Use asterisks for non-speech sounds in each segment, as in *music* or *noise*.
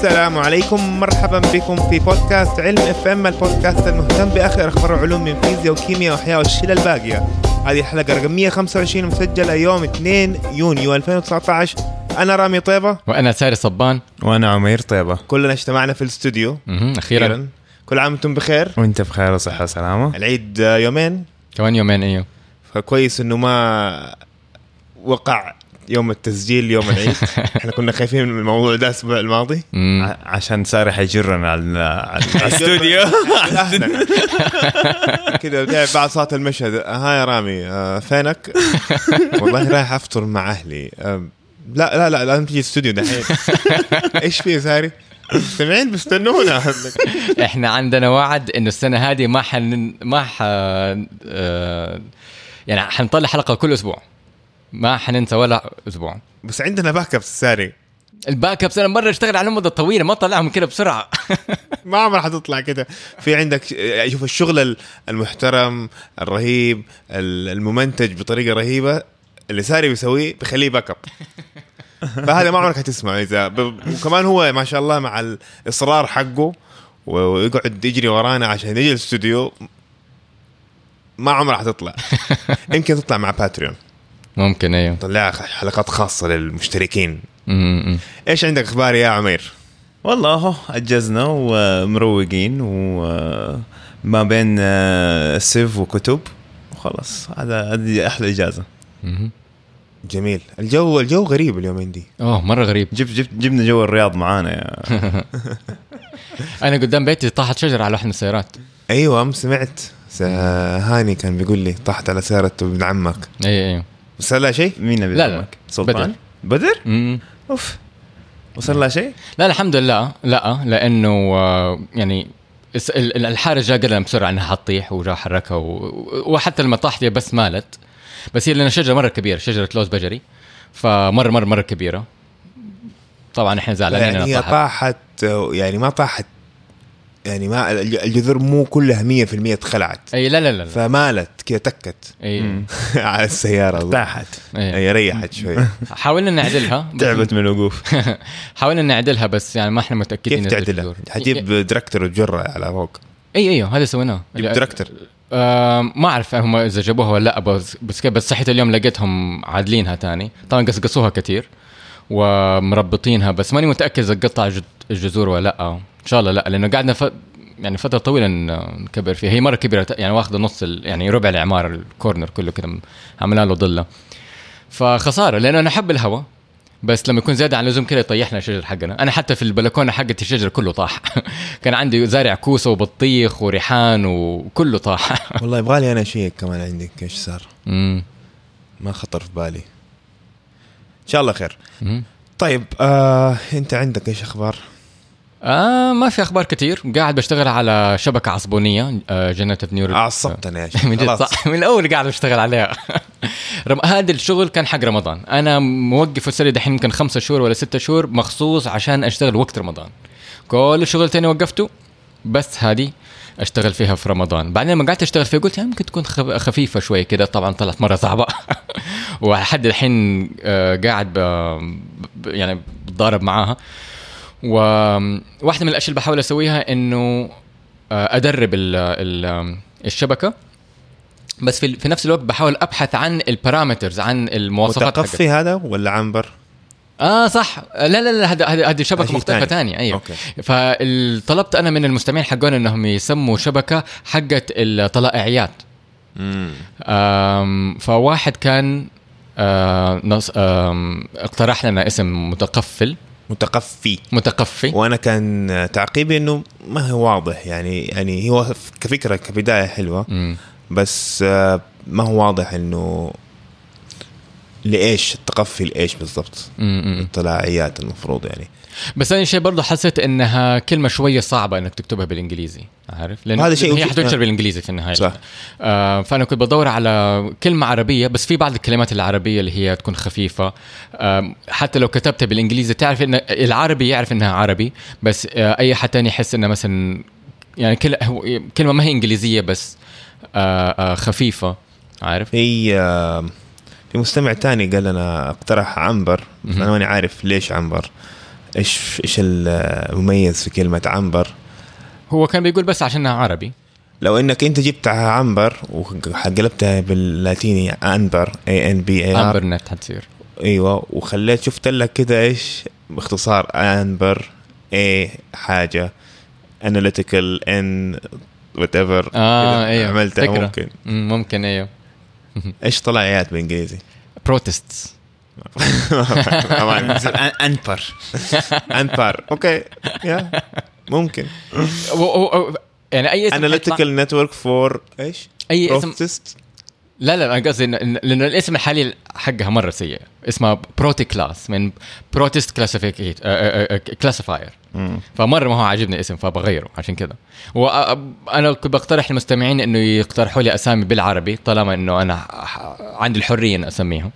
السلام عليكم. مرحبا بكم في بودكاست علم FM البودكاست المهتم بآخر أخبار العلوم من فيزياء وكيمياء وأحياء والشلة الباقية. هذه الحلقة رقم 125 مسجلة يوم 2 يونيو 2019 أنا رامي طيبة. وأنا ساري صبان. وأنا عمير طيبة. كلنا اجتمعنا في الاستوديو. أخيرا. كل عام وأنتم بخير؟ وأنت بخير وصحة وسلامة. العيد يومين. كمان يومين إيوه. فكويس إنه ما وقع يوم التسجيل يوم العيد. *laughs* إحنا كنا خايفين من الموضوع ده الأسبوع الماضي. عشان ساري حيجرنا على الاستوديو. *laughs* *laughs* كذا بعد صوت المشهد. ها يا رامي. آه، فينك؟ والله رايح أفطر مع أهلي. آه، لا لا لا لازم تجي الاستوديو دحين. إيش في ساري؟ مستمعين بيستنونا. إحنا عندنا وعد إنه السنة هذه ما حن ما ح آه، يعني حنطلع حلقة كل أسبوع. ما حننسى ولا أسبوع. بس عندنا backup ساري. ال backups أنا مرة اشتغل على مده طويله ما طلعهم كده بسرعة. *laughs* ما عمرها حتطلع كده. في عندك شوف الشغل ال- المحترم الرهيب ال- الممنتج بطريقة رهيبة اللي ساري بيسويه بيخليه backup فهذا ما عمرك حتسمعه إذا ب- وكمان هو ما شاء الله مع الإصرار حقه ويقعد يجري ورانا عشان يجي الاستوديو ما عمرها حتطلع *laughs* يمكن تطلع مع باتريون ممكن أيوه. طلع حلقات خاصة للمشتركين. مم، مم. إيش عندك أخبار يا عمير؟ والله أهو أجزنا ومروقين وما بين آه، سيف وكتب. وخلاص هذا هذه أحلى إجازة. مهم. جميل. الجو الجو غريب اليومين دي أوه مرة غريب. جبت جبت جبنا جو الرياض معانا يا. *laughs* أنا قدام بيتي طاحت شجرة على واحد من السيارات. أيوه أم سمعت. هاني كان بيقول لي طحت على سيارة ابن عمك. اي اي بس لا شيء؟ مين اللي لا، لا. سلطان؟ بدر. مم. أوف. وصل لها شيء؟ لا الحمد لله. لا لأنه آه، يعني الس- ال- ال- الحارس جاء قال لنا بسرعة إنها حتطيح وجاء حركها و- وحتى لما طاحت هي بس مالت. بس هي لنا شجرة مرة كبيرة شجرة لوز بجري. فمرة مرة مرة كبيرة. طبعا إحنا زعلانين يعني هي طاحت يعني ما طاحت يعني ما الج- الجذور مو كلها 100% اتخلعت. أي لا لا لا, لا. فمالت كذا تكت. أي. *laughs* على السيارة. ارتاحت إيه. هي ريحت شوي. *laughs* حاولنا نعدلها. *laughs* تعبت من الوقوف. حاولنا نعدلها بس يعني ما إحنا متأكدين كيف تعدلها؟ حتجيب دركتر وتجرها على فوق. اي أيوه هذا سويناه. جيب دركتر آه ما أعرف هم إذا جابوها ولا لا بس بس, صحيت اليوم لقيتهم عادلينها تاني. طبعا قصقصوها كثير ومربطينها بس ماني متأكد إذا قطع جد- الجذور ولا لا. إن شاء الله لا لأنه قعدنا ف... يعني فترة طويلة نكبر فيها. هي مرة كبيرة يعني واخذه نص ال... يعني ربع العماره الكورنر كله كده عملنا له ضله فخسارة لأنه أنا أحب الهواء بس لما يكون زيادة عن اللزوم كده يطيحنا الشجر حقنا. أنا حتى في البلكونة حقتي الشجر كله طاح. *laughs* كان عندي زارع كوسة وبطيخ وريحان وكله طاح. *laughs* والله يبغالي أنا شيء كمان عندك إيش صار. مم. ما خطر في بالي. إن شاء الله خير. مم. طيب آه أنت عندك إيش أخبار؟ آه ما في أخبار كتير. قاعد بشتغل على شبكة عصبونية آه generative neural عصبتنا يا شيخ *laughs* من صح. من الأول قاعد بشتغل عليها. *laughs* رم... هذا الشغل كان حق رمضان. أنا موقف السنة دحين يمكن خمسة شهور ولا ستة شهور مخصوص عشان أشتغل وقت رمضان. كل الشغل التاني وقفته بس هذه أشتغل فيها في رمضان. بعدين لما قعدت أشتغل فيها قلت ممكن تكون خف- خفيفة شوية كده. طبعا طلعت مرة صعبة. *laughs* ولحد الحين آه، قاعد. ب- يعني بتضارب معاها. وواحدة من الأشياء اللي بحاول أسويها إنه آه، أدرب ال... ال... الشبكة بس في, في نفس الوقت بحاول أبحث عن ال parameters عن المواصفات. متقفي هذا ولا عنبر؟ آه صح لا لا لا هذا هذه هذه شبكة مختلفة. ثانية أيوه okay. فطلبت أنا من المستمعين حقون إنهم يسموا شبكة حقت الطلائعيات امم فواحد كان آه، نص آم، اقترح لنا اسم متقفل متقفي متقفي وأنا كان تعقيبي إنه ما هو واضح يعني يعني هو كفكرة كبداية حلوة مم. بس آه، ما هو واضح إنه لإيش التقفي لإيش بالضبط. الطلاعيات المفروض يعني بس ثاني شيء برضه حسيت إنها كلمة شوية صعبة إنك تكتبها بالإنجليزي عارف؟ لأنه هذا شيء هي حتنشر بالإنجليزي في النهاية. صح. آه فأنا كنت بدور على كلمة عربية بس في بعض الكلمات العربية اللي هي تكون خفيفة. آه حتى لو كتبتها بالإنجليزي تعرف إن العربي يعرف إنها عربي بس آه أي حد تاني يحس إنها مثلا يعني كلمة ما هي إنجليزية بس آه آه خفيفة عارف؟ في آه، في مستمع تاني قال لنا أقترح عنبر أنا ماني عارف ليش عنبر. إيش إيش المميز في كلمة عنبر؟ هو كان بيقول بس عشانها عربي. لو إنك أنت جبتها عنبر وقلبتها باللاتيني انبر اي ان بي اي امبر نت حتصير أيوه وخليت شفت لك كده إيش؟ باختصار انبر اي حاجة اناليتيكال ان وات ايفر آه أيوه. عملتها فكرة. ممكن. مم، ممكن أيوه. *laughs* إيش طلع ايات بالإنجليزي؟ protists *laughs* أنبر. انبار okay. Yeah. ممكن. يعني أي اسم analytical network for إيش؟ أي اسم لا لا أنا قصدي لأنه الاسم الحالي حقها مرة سيء. اسمها Proti Class من protist classifier فمرة ما هو عاجبني الاسم فبغيره عشان كذا. وأنا كنت بقترح للمستمعين إنه يقترحوا لي أسامي بالعربي طالما إنه أنا عندي الحرية ان اسميهم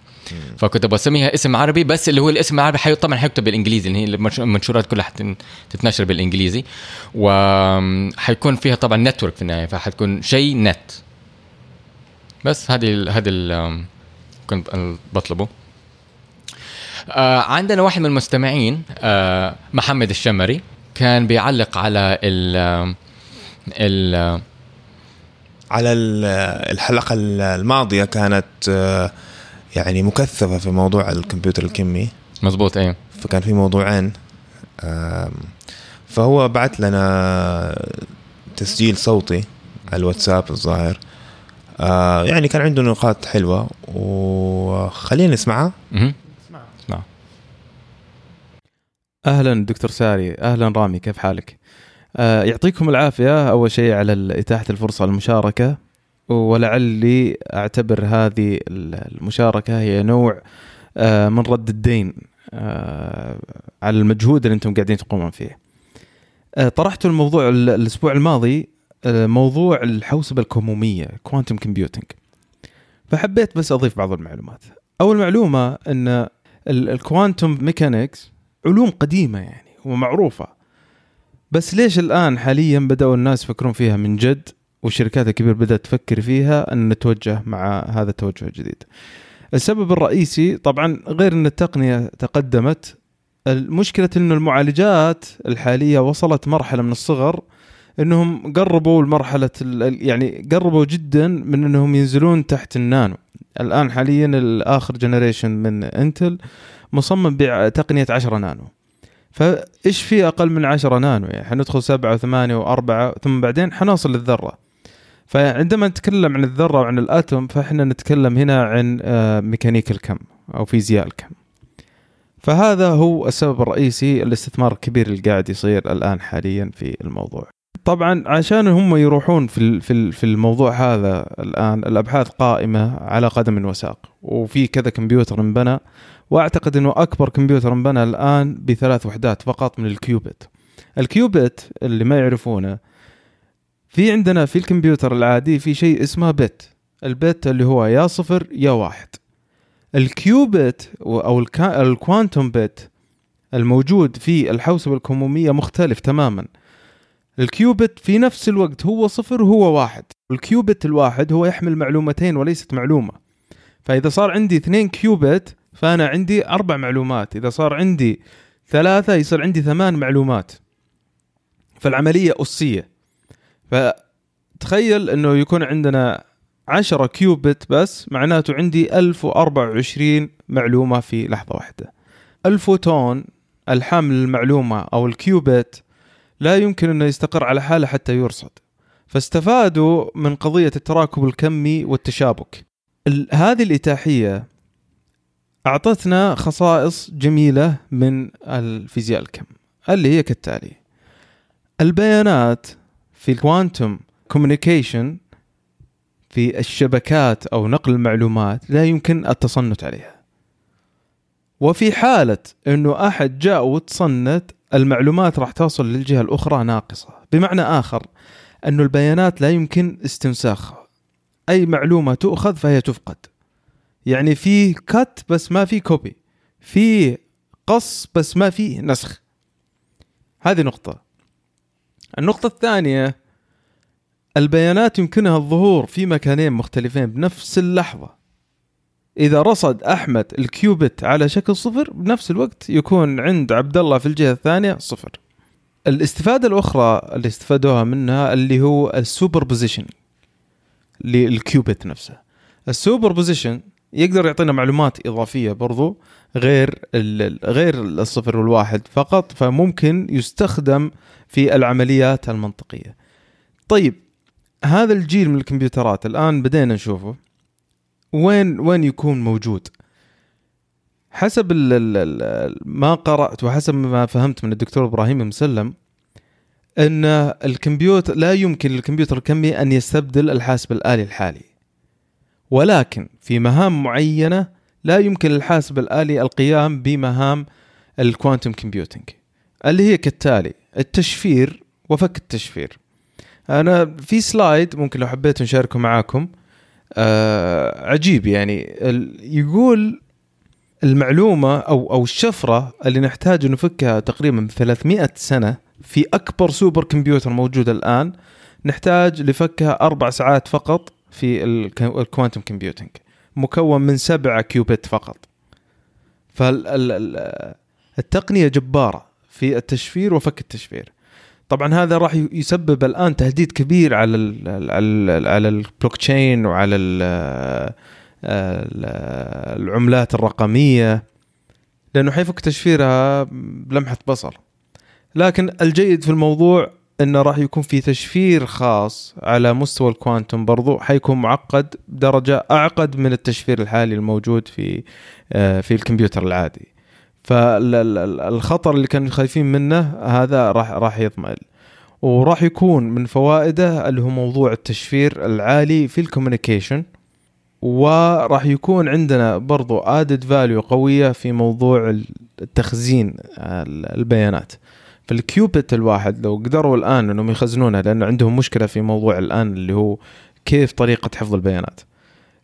فكنت بسميها اسم عربي بس اللي هو الاسم العربي حي طبعا حيكتب بالإنجليزي اللي هي المنش- المنشورات كلها حتتنشر بالإنجليزي. وحيكون فيها طبعا نتورك في النهاية فحتكون شيء نت بس هذه هذه ال كنت بطلبه. آه عندنا واحد من المستمعين آه محمد الشمري كان بيعلق على ال ال على ال- الحلقة الماضية كانت آه، يعني مكثفة في موضوع الكمبيوتر الكمي. مزبوط إيه فكان في موضوعين فهو بعت لنا تسجيل صوتي على الواتساب الظاهر. آه، يعني كان عنده نقاط حلوة وخلينا نسمعها. اسمع أهلا دكتور ساري أهلا رامي كيف حالك؟ آه يعطيكم العافية أول شيء على إتاحة الفرصة للمشاركه ولعلي أعتبر هذه المشاركة هي نوع آه من رد الدين آه على المجهود اللي أنتم قاعدين تقومون فيه. آه طرحت الموضوع ال- الأسبوع الماضي موضوع الحوسبة الكمومية quantum computing فحبيت بس أضيف بعض المعلومات. أول معلومة إن الكوانتم ميكانكس علوم قديمة يعني ومعروفة. بس ليش الآن حاليا بدأوا الناس يفكرون فيها من جد؟ والشركات الكبيرة بدأت تفكر فيها أن نتوجه مع هذا التوجه الجديد. السبب الرئيسي طبعا غير أن التقنية تقدمت المشكلة ان المعالجات الحالية وصلت مرحلة من الصغر إنهم قربوا لمرحلة يعني قربوا جدا من إنهم ينزلون تحت النانو. الآن حاليا الآخر generation من إنتل مصمم بتقنية 10 نانو فإيش في أقل من 10 نانو يعني حندخل 7 و8 و4 ثم بعدين حنوصل للذرة فعندما نتكلم عن الذرة وعن ال atom فإحنا نتكلم هنا عن آه، ميكانيك الكم أو فيزياء الكم فهذا هو السبب الرئيسي الاستثمار الكبير اللي قاعد يصير الآن حاليا في الموضوع طبعا عشان هم يروحون في في في الموضوع هذا الآن الأبحاث قائمة على قدم وساق وفي كذا كمبيوتر انبنى وأعتقد إنه أكبر كمبيوتر انبنى الآن بثلاث وحدات فقط من ال qubit. ال qubit اللي ما يعرفونه في عندنا في الكمبيوتر العادي في شيء اسمه bit. ال bit اللي هو يا صفر يا واحد. ال qubit أو ال quantum bit الموجود في الحوسبة الكمومية مختلف تماما. ال qubit في نفس الوقت هو صفر وهو واحد. ال qubit الواحد هو يحمل معلومتين وليست معلومة. فإذا صار عندي اثنين qubit فأنا عندي أربع معلومات إذا صار عندي ثلاثة يصير عندي ثمان معلومات فالعملية أسية فتخيل إنه يكون عندنا 10 qubit بس معناته عندي 1024 معلومة في لحظة واحدة. الفوتون الحامل المعلومة أو ال qubit لا يمكن إنه يستقر على حاله حتى يرصد. فاستفادوا من قضية التراكب الكمي والتشابك. ال- هذه الإتاحية أعطتنا خصائص جميلة من الفيزياء الكم اللي هي كالتالي البيانات في ال quantum communication في الشبكات أو نقل المعلومات لا يمكن التصنت عليها. وفي حالة أنه أحد جاء وتصنت المعلومات راح توصل للجهة الأخرى ناقصة. بمعنى آخر أنه البيانات لا يمكن استنساخها. أي معلومة تؤخذ فهي تفقد. يعني في cut بس ما في copy في قص بس ما في نسخ. هذه نقطة. النقطة الثانية البيانات يمكنها الظهور في مكانين مختلفين بنفس اللحظة. إذا رصد أحمد ال qubit على شكل صفر بنفس الوقت يكون عند عبد الله في الجهة الثانية صفر. الاستفادة الأخرى اللي استفادوها منها اللي هو ال superposition لل qubit نفسه. ال superposition يقدر يعطينا معلومات إضافية برضو غير غير الصفر والواحد فقط فممكن يستخدم في العمليات المنطقية. طيب هذا الجيل من الكمبيوترات الآن بدينا نشوفه. وين وين يكون موجود؟ حسب ما قرأت وحسب ما فهمت من الدكتور إبراهيم مسلم إن الكمبيوتر لا يمكن للكمبيوتر الكمي أن يستبدل الحاسب الآلي الحالي. ولكن في مهام معينة لا يمكن للحاسب الآلي القيام بمهام ال quantum computing اللي هي كالتالي التشفير وفك التشفير. أنا في slide ممكن لو حبيت نشاركه معاكم. آه عجيب يعني. يقول المعلومة أو أو الشفرة اللي نحتاج نفكها تقريبا ب 300 سنة في أكبر super computer موجود الآن نحتاج لفكها أربع ساعات فقط. في الك- ال quantum computing مكون من سبعة qubit فقط. فالتقنية جبارة في التشفير وفك التشفير. طبعا هذا راح يسبب الآن تهديد كبير على على على البلوك تشين وعلى ال ال- العملات الرقمية. لأنه حيفك تشفيرها بلمحة بصر. لكن الجيد في الموضوع إنه راح يكون في تشفير خاص على مستوى ال quantum برضو حيكون معقد بدرجه أعقد من التشفير الحالي الموجود في آه، في الكمبيوتر العادي. فالخطر اللي كانوا خايفين منه هذا راح راح يضمن. وراح يكون من فوائده اللي هو موضوع التشفير العالي في ال communication وراح يكون عندنا برضو added value قوية في موضوع التخزين البيانات. فال qubit الواحد لو قدروا الآن إنهم يخزنونها لأن عندهم مشكلة في موضوع الآن اللي هو كيف طريقة حفظ البيانات.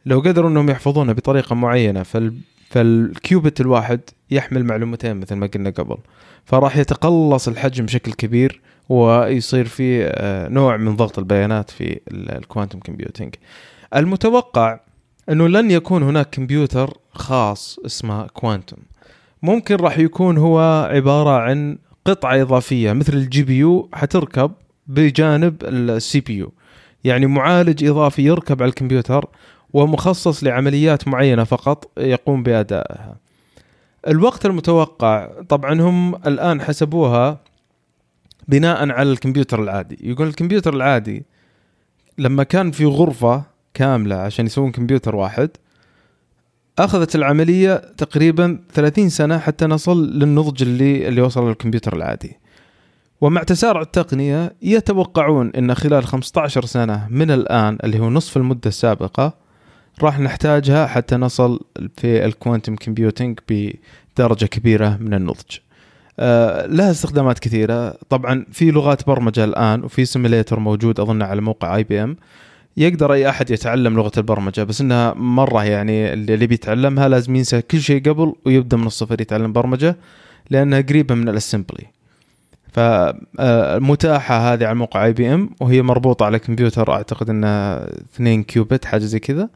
لو قدروا إنهم يحفظونها بطريقة معينة فال فال qubit الواحد يحمل معلومتين مثل ما قلنا قبل. فراح يتقلص الحجم بشكل كبير ويصير في آه، نوع من ضغط البيانات في ال quantum computing المتوقع إنه لن يكون هناك كمبيوتر خاص اسمه quantum ممكن راح يكون هو عبارة عن قطعة إضافية مثل ال GPU حتركب بجانب ال CPU يعني معالج إضافي يركب على الكمبيوتر ومخصص لعمليات معينة فقط يقوم بأدائها. الوقت المتوقع طبعا هم الآن حسبوها بناء على الكمبيوتر العادي. يقول الكمبيوتر العادي لما كان في غرفة كاملة عشان يسوون كمبيوتر واحد أخذت العملية تقريبا 30 سنة حتى نصل للنضج اللي اللي وصل للكمبيوتر العادي. ومع تسارع التقنية يتوقعون إن خلال 15 سنة من الآن اللي هو نصف المدة السابقة راح نحتاجها حتى نصل في ال quantum computing بدرجة كبيرة من النضج. آه لها استخدامات كثيرة، طبعا في لغات برمجة الآن وفي simulator موجود أظن على موقع IBM يقدر أي أحد يتعلم لغة البرمجة بس إنها مرة يعني اللي بيتعلمها لازم ينسى كل شيء قبل ويبدأ من الصفر يتعلم برمجة لأنها قريبة من ال assembly. فمتاحه هذه على موقع IBM وهي مربوطة على كمبيوتر أعتقد إنها 2 كيوبت حاجة زي كذا.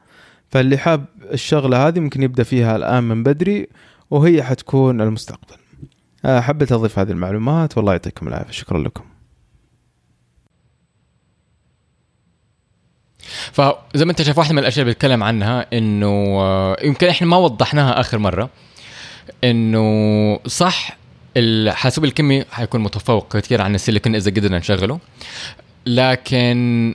فاللي حاب الشغلة هذه ممكن يبدأ فيها الآن من بدري وهي حتكون المستقبل. آه، حبيت أضيف هذه المعلومات والله يعطيكم العافية شكرا لكم. فزي ما انت شايف واحدة من الأشياء اللي بيتكلم عنها إنه آه، يمكن إحنا ما وضحناها آخر مرة إنه صح الحاسوب الكمي حيكون متفوق كثير عن السيليكون إذا قدرنا نشغله لكن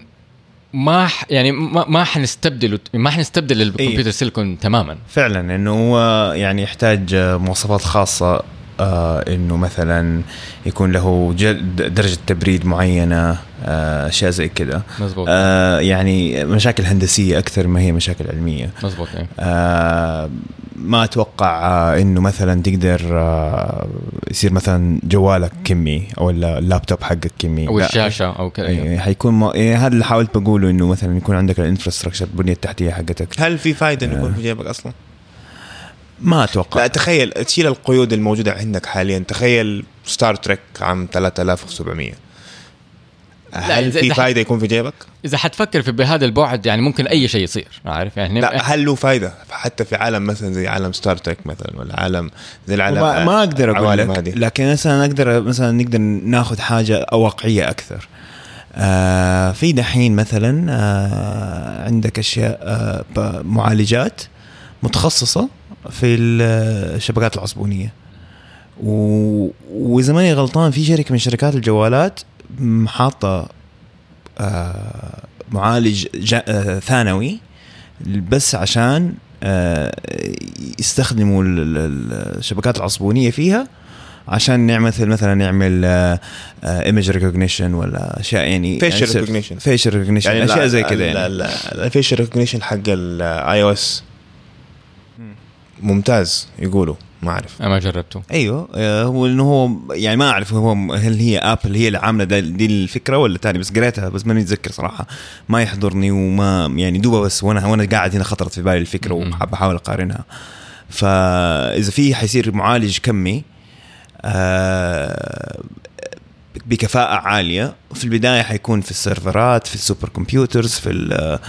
ما ح يعني ما ما حنستبدل ما حنستبدل الكمبيوتر سيليكون تماما. فعلا إنه هو يعني يحتاج مواصفات خاصة إنه مثلا يكون له درجة تبريد معينة آه، أشياء زي كذا مزبوط آه يعني مشاكل هندسية أكثر ما هي مشاكل علمية مزبوط إيه. آه ما أتوقع آه إنه مثلا تقدر آه يصير مثلا جوالك كمي أو اللابتوب حقك كمي أو. الشاشة أو كذا. إيه، حيكون ما... إيه هذا اللي حاولت بقوله إنه مثلا يكون عندك ال infrastructure البنية التحتية حقتك هل في فائده إنه يكون في جيبك أصلا؟ ما أتوقع. لا تخيل تشيل القيود الموجودة عندك حاليا. تخيل Star Trek عام 3700 هل في فائده يكون في جيبك؟ إذا حتفكر في بهذا البعد يعني ممكن أي شيء يصير عارف؟ يعني لا هل له فائده حتى في عالم مثلا زي عالم Star تريك مثلا ولا عالم زي العالم ما, ما أقدر أقول العوالم لك هذه. لكن مثلا أقدر مثلا نقدر ناخذ حاجة واقعية أكثر. آه في دحين مثلا آه عندك أشياء آه معالجات متخصصة. في الشبكات العصبونية. و... وإذا ماني غلطان في شركة من شركات الجوالات حاطه آه معالج جا... آه ثانوي بس عشان آه، يستخدموا ال- ال- الشبكات العصبونية فيها عشان نعمل مثل مثلا نعمل image recognition ولا أشياء يعني Facial recognition. facial recognition أشياء زي كذا يعني. ال facial recognition حق ال iOS. ممتاز يقولوا ما أعرف. أنا ما جربته. أيوه آه، هو إنه هو يعني ما أعرف هو هل هي Apple هي اللي عاملة دي الفكرة ولا تاني بس قريتها بس ماني متذكر صراحة. ما يحضرني وما يعني دوبها بس وأنا وأنا قاعد هنا خطرت في بالي الفكرة. وبحاول أقارنها. فاذا في حيصير معالج كمي آه، بكفاءة عالية. في البداية حيكون في السيرفرات في ال supercomputers في آه،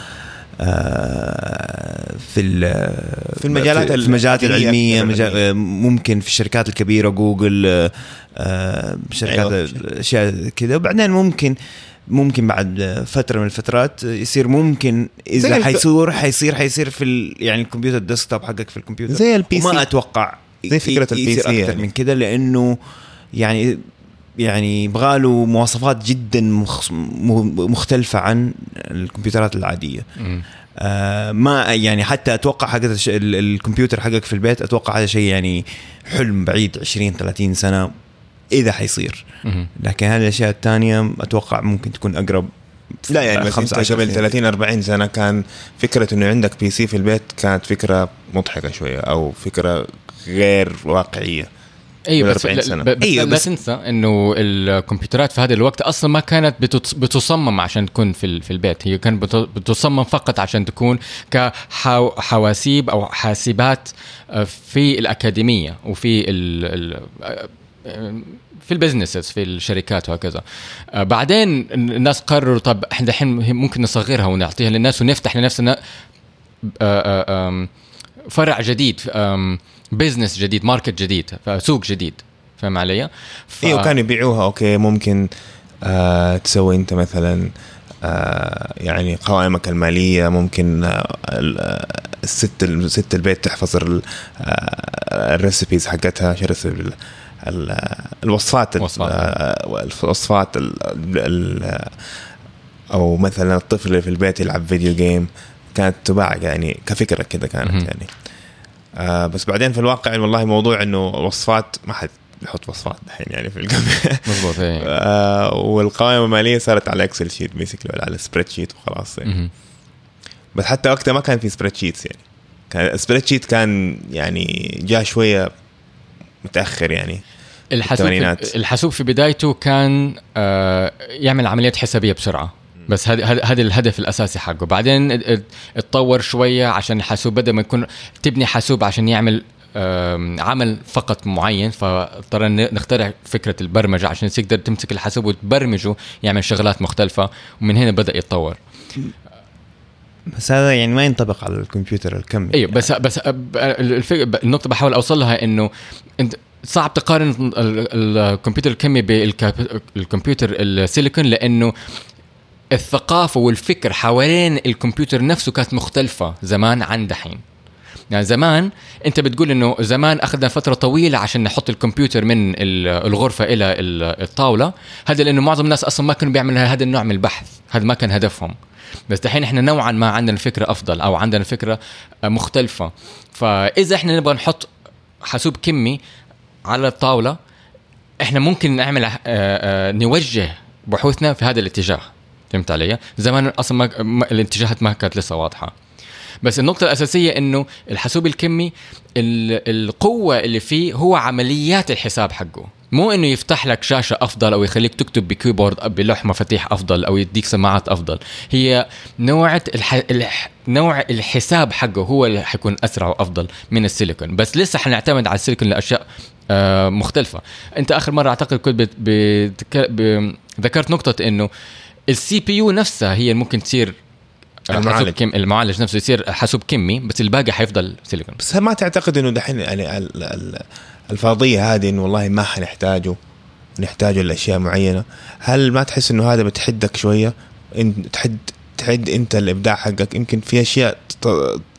في ال- في المجالات في المجالات أكثر مجال آه، ممكن في الشركات الكبيرة جوجل آه، آه، شركات أيوة. أشياء كذا وبعدين ممكن ممكن بعد فترة من الفترات يصير ممكن إذا حيصير حيصير حيصير في ال يعني الكمبيوتر ال desktop حقك في الكمبيوتر زي ال PC. أتوقع زي فكرة ي- ال PC أكثر يعني. من كده لأنه يعني يعني يبغى له مواصفات جدا مخ- م- مختلفة عن الكمبيوترات العادية مم. آه ما يعني حتى أتوقع حق الش- ال- الكمبيوتر حقك في البيت أتوقع هذا شيء يعني حلم بعيد 20 30 سنة إذا حيصير مم. لكن هذه الأشياء الثانية أتوقع ممكن تكون أقرب لا يعني بس انت 15 قبل سنة. 30 40 سنة كان فكرة إنه عندك بي سي في البيت كانت فكرة مضحكة شوية أو فكرة غير واقعية أيوه بس 40 لا- سنة. بس أيوة، لا بس- تنسى إنه الكمبيوترات في هذا الوقت أصلا ما كانت بتصمم عشان تكون في ال- في البيت هي كانت بت- بتصمم فقط عشان تكون كحواسيب أو حاسبات آه، في الأكاديمية وفي ال ال آه، في ال businesses في الشركات وهكذا آه، بعدين الناس قرروا طب إحنا الحين ممكن نصغرها ونعطيها للناس ونفتح لنفسنا فرع جديد business جديد market جديد سوق جديد فاهم علي؟ ف... أيوه كانوا يبيعوها okay ممكن آه تسوي أنت مثلا آه يعني قوائمك المالية ممكن آه آه، الست ست البيت تحفظ آه ال recipes حقتها شو الوصفات ال- وصفات. آه، الوصفات ال- ال- آه، أو مثلا الطفل اللي في البيت يلعب video game كانت تباع يعني كفكرة كده كانت. يعني آه بس بعدين في الواقع والله موضوع إنه وصفات ما حد بيحط وصفات الحين يعني في مضبوط إيه. *laughs* آه والقوائم المالية صارت على Excel sheet basically ولا على spreadsheet وخلاص يعني. بس حتى وقتها ما كان في spreadsheets يعني. كان spreadsheet كان يعني جاء شوية متأخر يعني الحاسوب الحاسوب في بدايته كان آه يعمل عمليات حسابية بسرعة. بس هذا هذا الهدف الأساسي حقه. بعدين ات- ات- اتطور شوية عشان الحاسوب بدا ما يكون تبني حاسوب عشان يعمل عمل فقط معين فاضطرينا نخترع فكرة البرمجة عشان تقدر تمسك الحاسوب وتبرمجه يعمل شغلات مختلفة ومن هنا بدأ يتطور. بس هذا يعني ما ينطبق على الكمبيوتر الكمي أيوه بس بس أب- الفك- النقطة بحاول أوصل لها إنه أنت صعب تقارن ال- ال- الكمبيوتر الكمي بالكمبيوتر السيليكون لأنه الثقافة والفكر حوالين الكمبيوتر نفسه كانت مختلفة زمان عن دحين. يعني زمان أنت بتقول إنه زمان أخذنا فترة طويلة عشان نحط الكمبيوتر من ال- الغرفة إلى ال- الطاولة. هذا لأنه معظم الناس أصلا ما كانوا بيعملوا هذا النوع من البحث. هذا ما كان هدفهم. بس دحين إحنا نوعا ما عندنا فكرة أفضل أو عندنا فكرة مختلفة. فإذا إحنا نبغى نحط حاسوب كمي على الطاولة إحنا ممكن نعمل آه، آه، نوجه بحوثنا في هذا الاتجاه. فهمت علي؟ زمان أصلا ما ما- الاتجاهات ما كانت لسه واضحة. بس النقطة الأساسية إنه الحاسوب الكمي ال- القوة اللي فيه هو عمليات الحساب حقه. مو إنه يفتح لك شاشة أفضل أو يخليك تكتب بكيبورد بلوح مفاتيح أفضل أو يديك سماعات أفضل. هي نوع الح... الح... نوع الحساب حقه هو اللي حيكون أسرع وأفضل من السيليكون. بس لسه حنعتمد على السيليكون لأشياء آه مختلفة. أنت آخر مرة أعتقد كنت بت... بت... ب... ذكرت نقطة إنه ال CPU نفسها هي ممكن تصير المعالج. كم المعالج نفسه يصير حاسوب كمي بس الباقي حيفضل سيليكون. بس ما تعتقد إنه دحين يعني ال- ال- الفرضية هذه إنه والله ما حنحتاجه نحتاجه لأشياء معينة هل ما تحس إنه هذا بتحدك شوية؟ إن تحد تحد أنت الإبداع حقك يمكن في أشياء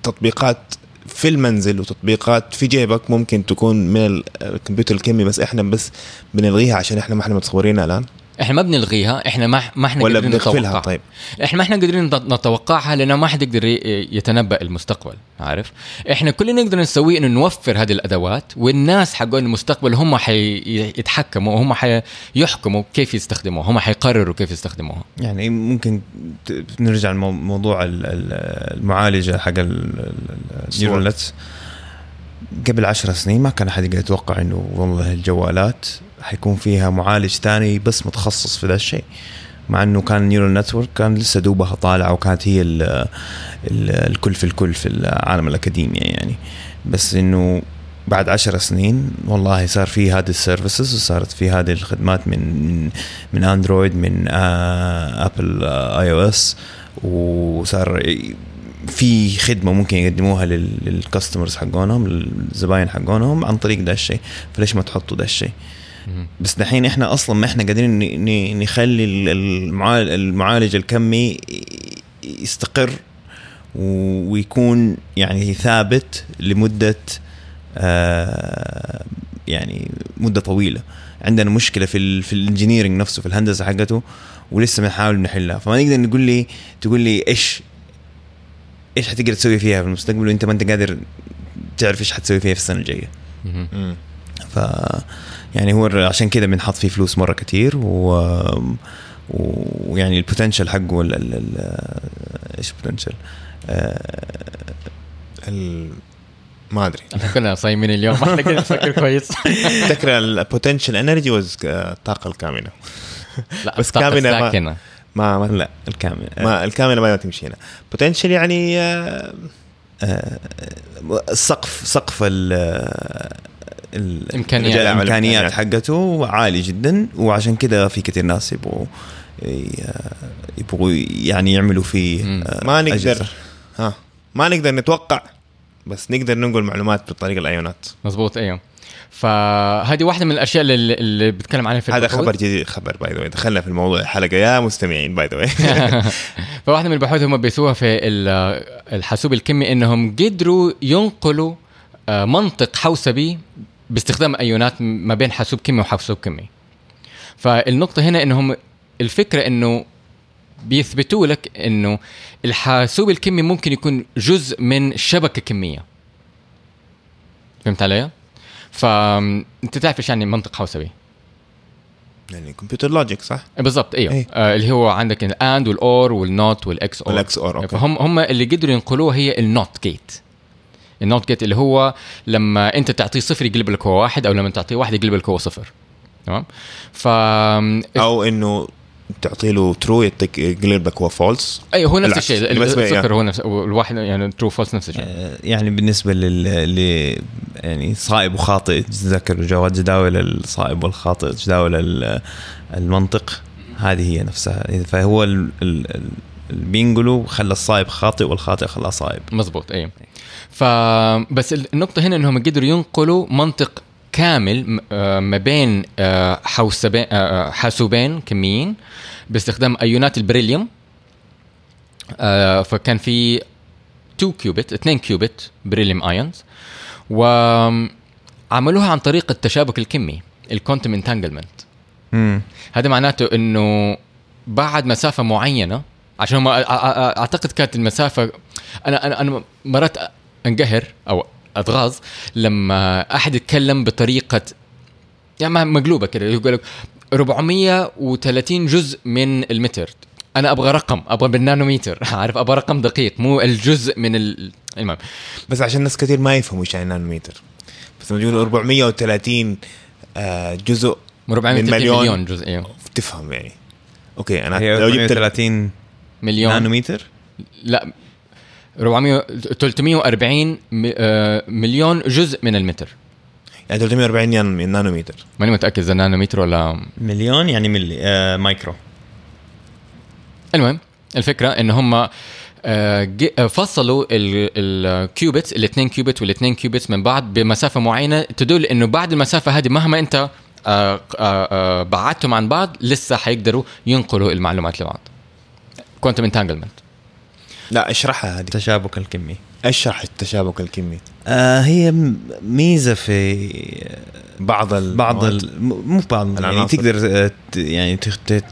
تطبيقات في المنزل وتطبيقات في جيبك ممكن تكون من ال- الكمبيوتر الكمي بس إحنا بس بنلغيها عشان إحنا ما إحنا متصورينها الآن؟ إحنا ما بنلغيها إحنا ما ما إحنا ولا قادرين بنغفلها نتوقع طيب. إحنا ما إحنا قادرين نت- نتوقعها لأنه ما حد يقدر يتنبأ المستقبل عارف؟ إحنا كل اللي نقدر نسويه إنه نوفر هذه الأدوات والناس حقون المستقبل هم حيتحكموا وهم حيحكموا كيف يستخدموها هم حيقرروا كيف يستخدموها. يعني ممكن نرجع لموضوع ال- ال- المعالجة حق النيورال قبل عشر سنين ما كان أحد يقدر يتوقع إنه والله الجوالات حيكون فيها معالج ثاني بس متخصص في ذا الشيء. مع إنه كان neural network كان لسه دوبها طالعة وكانت هي ال ال الكل في الكل في العالم الاكاديمي يعني. بس إنه بعد عشر سنين والله صار في هذه ال services وصارت في هذه الخدمات من من من Android من Apple iOS وصار في خدمة ممكن يقدموها للكاستمرز حقونهم للزباين حقونهم عن طريق ده الشيء. فليش ما تحطوا ده الشيء؟ بس دحين إحنا أصلا ما إحنا قادرين نخلي ال- المعال- المعالج الكمي يستقر ويكون يعني ثابت لمدة آه يعني مدة طويلة. عندنا مشكلة في ال في الانجينيرنج نفسه في الهندسة حقته ولسه بنحاول نحلها. فما نقدر نقول لي تقول لي إيش إيش حتقدر تسوي فيها في المستقبل؟ وأنت ما أنت قادر تعرف إيش حتسوي فيها في السنة الجاية. ف يعني هو عشان كده بنحط فيه فلوس مرة كتير و ويعني البوتنشل حقه ال... ال... ال... إيش البوتنشل؟ ال- ما أدري. إحنا كلنا صايمين اليوم ما إحنا قاعدين نفكر كويس. تذكر ال potential energy واز الطاقه الكامنه لا بس كاملة ما-. ما ما لا الكامل ما الكامله ما تمشي هنا potential يعني آه، آه، السقف سقف ال ال- إمكانيات. الإمكانيات حقته عالي جدا وعشان كده في كثير ناس يبغوا يبغوا يعني يعملوا فيه. آه، ما نقدر. ها ما نقدر نتوقع بس نقدر ننقل معلومات بطريقه الايونات مزبوط أيوه فهذه واحدة من الأشياء اللي, اللي بتكلم عنها في هذا. خبر جديد خبر by the دخلنا في الموضوع. الحلقة يا مستمعين by the *laughs* فواحدة من البحوث هم بيسووها في ال- الحاسوب الكمي إنهم قدروا ينقلوا آه، منطق حوسبي باستخدام أيونات ما بين حاسوب كمي وحاسوب كمي. فالنقطة هنا إنهم الفكرة إنه بيثبتوا لك إنه الحاسوب الكمي ممكن يكون جزء من شبكة كمية. فهمت علي؟ فانت تعرف إيش يعني منطق حوسبي يعني كمبيوتر logic صح؟ بالضبط أيوه إيه. آه اللي هو عندك ال AND وال OR وال NOT وال XOR وال XOR okay فهم هم اللي قدروا ينقلوه هي ال NOT gate ال NOT gate اللي هو لما انت تعطيه صفر يقلب لك هو واحد أو لما تعطيه واحد يقلب لك هو صفر. تمام؟ ف أو إنه تعطي له true يعطيك يقلب لك هو false اي هو نفس. الشيء. بالنسبة- الصفر هو نفس والواحد يعني true false نفس الشيء. آه، يعني بالنسبة لل ل... يعني صائب وخاطئ تذكر جواد جداول الصائب والخاطئ جداول ال- المنطق؟ هذه هي نفسها. فهو ال... ال... ال- اللي بينقلوا خلى الصائب خاطئ والخاطئ خلاه صائب. مزبوط أيوه فبس النقطة هنا إنهم قدروا ينقلوا منطق كامل آه، ما بين آه، آه، حاسوبين كميين باستخدام ايونات البريليوم فكان في 2 qubit 2 qubit beryllium ions وعملوها عن طريق التشابك الكمي ال quantum entanglement. هذا معناته إنه بعد مسافة معينة عشان أ- أعتقد كانت المسافة أنا أنا أنا مرات أنقهر أو اتغاظ لما أحد يتكلم بطريقة يعني ما- مقلوبة كده يقول لك 430 جزء من المتر. أنا أبغى رقم أبغى بالنانومتر *laughs* عارف أبغى رقم دقيق مو الجزء من ال... المهم. بس عشان ناس كثير ما يفهموا إيش يعني نانومتر بس لما يقولوا 430 آه، جزء 430 من مليون. مليون جزء أيوه تفهم يعني. أوكي أنا لو جبت 30 مليون. نانومتر لا. 400 340 م- آه، مليون جزء من المتر. يعني 340 نانو- نانومتر ماني متأكد إذا نانومتر ولا مليون يعني ملي آه مايكرو. المهم الفكرة إن هم آه، آه، فصلوا ال qubits الاثنين qubit والاثنين qubits من بعض بمسافة معينة. تدل إنه بعد المسافة هذه مهما أنت بعدتهم عن بعض لسه حيقدروا ينقلوا المعلومات لبعض. كوانتم انتانجلمنت لا اشرحها هذه. التشابك الكمي. اشرح التشابك الكمي. آه هي م- ميزة في بعض ال بعض ال- مو بعض يعني. تقدر آه، ت- يعني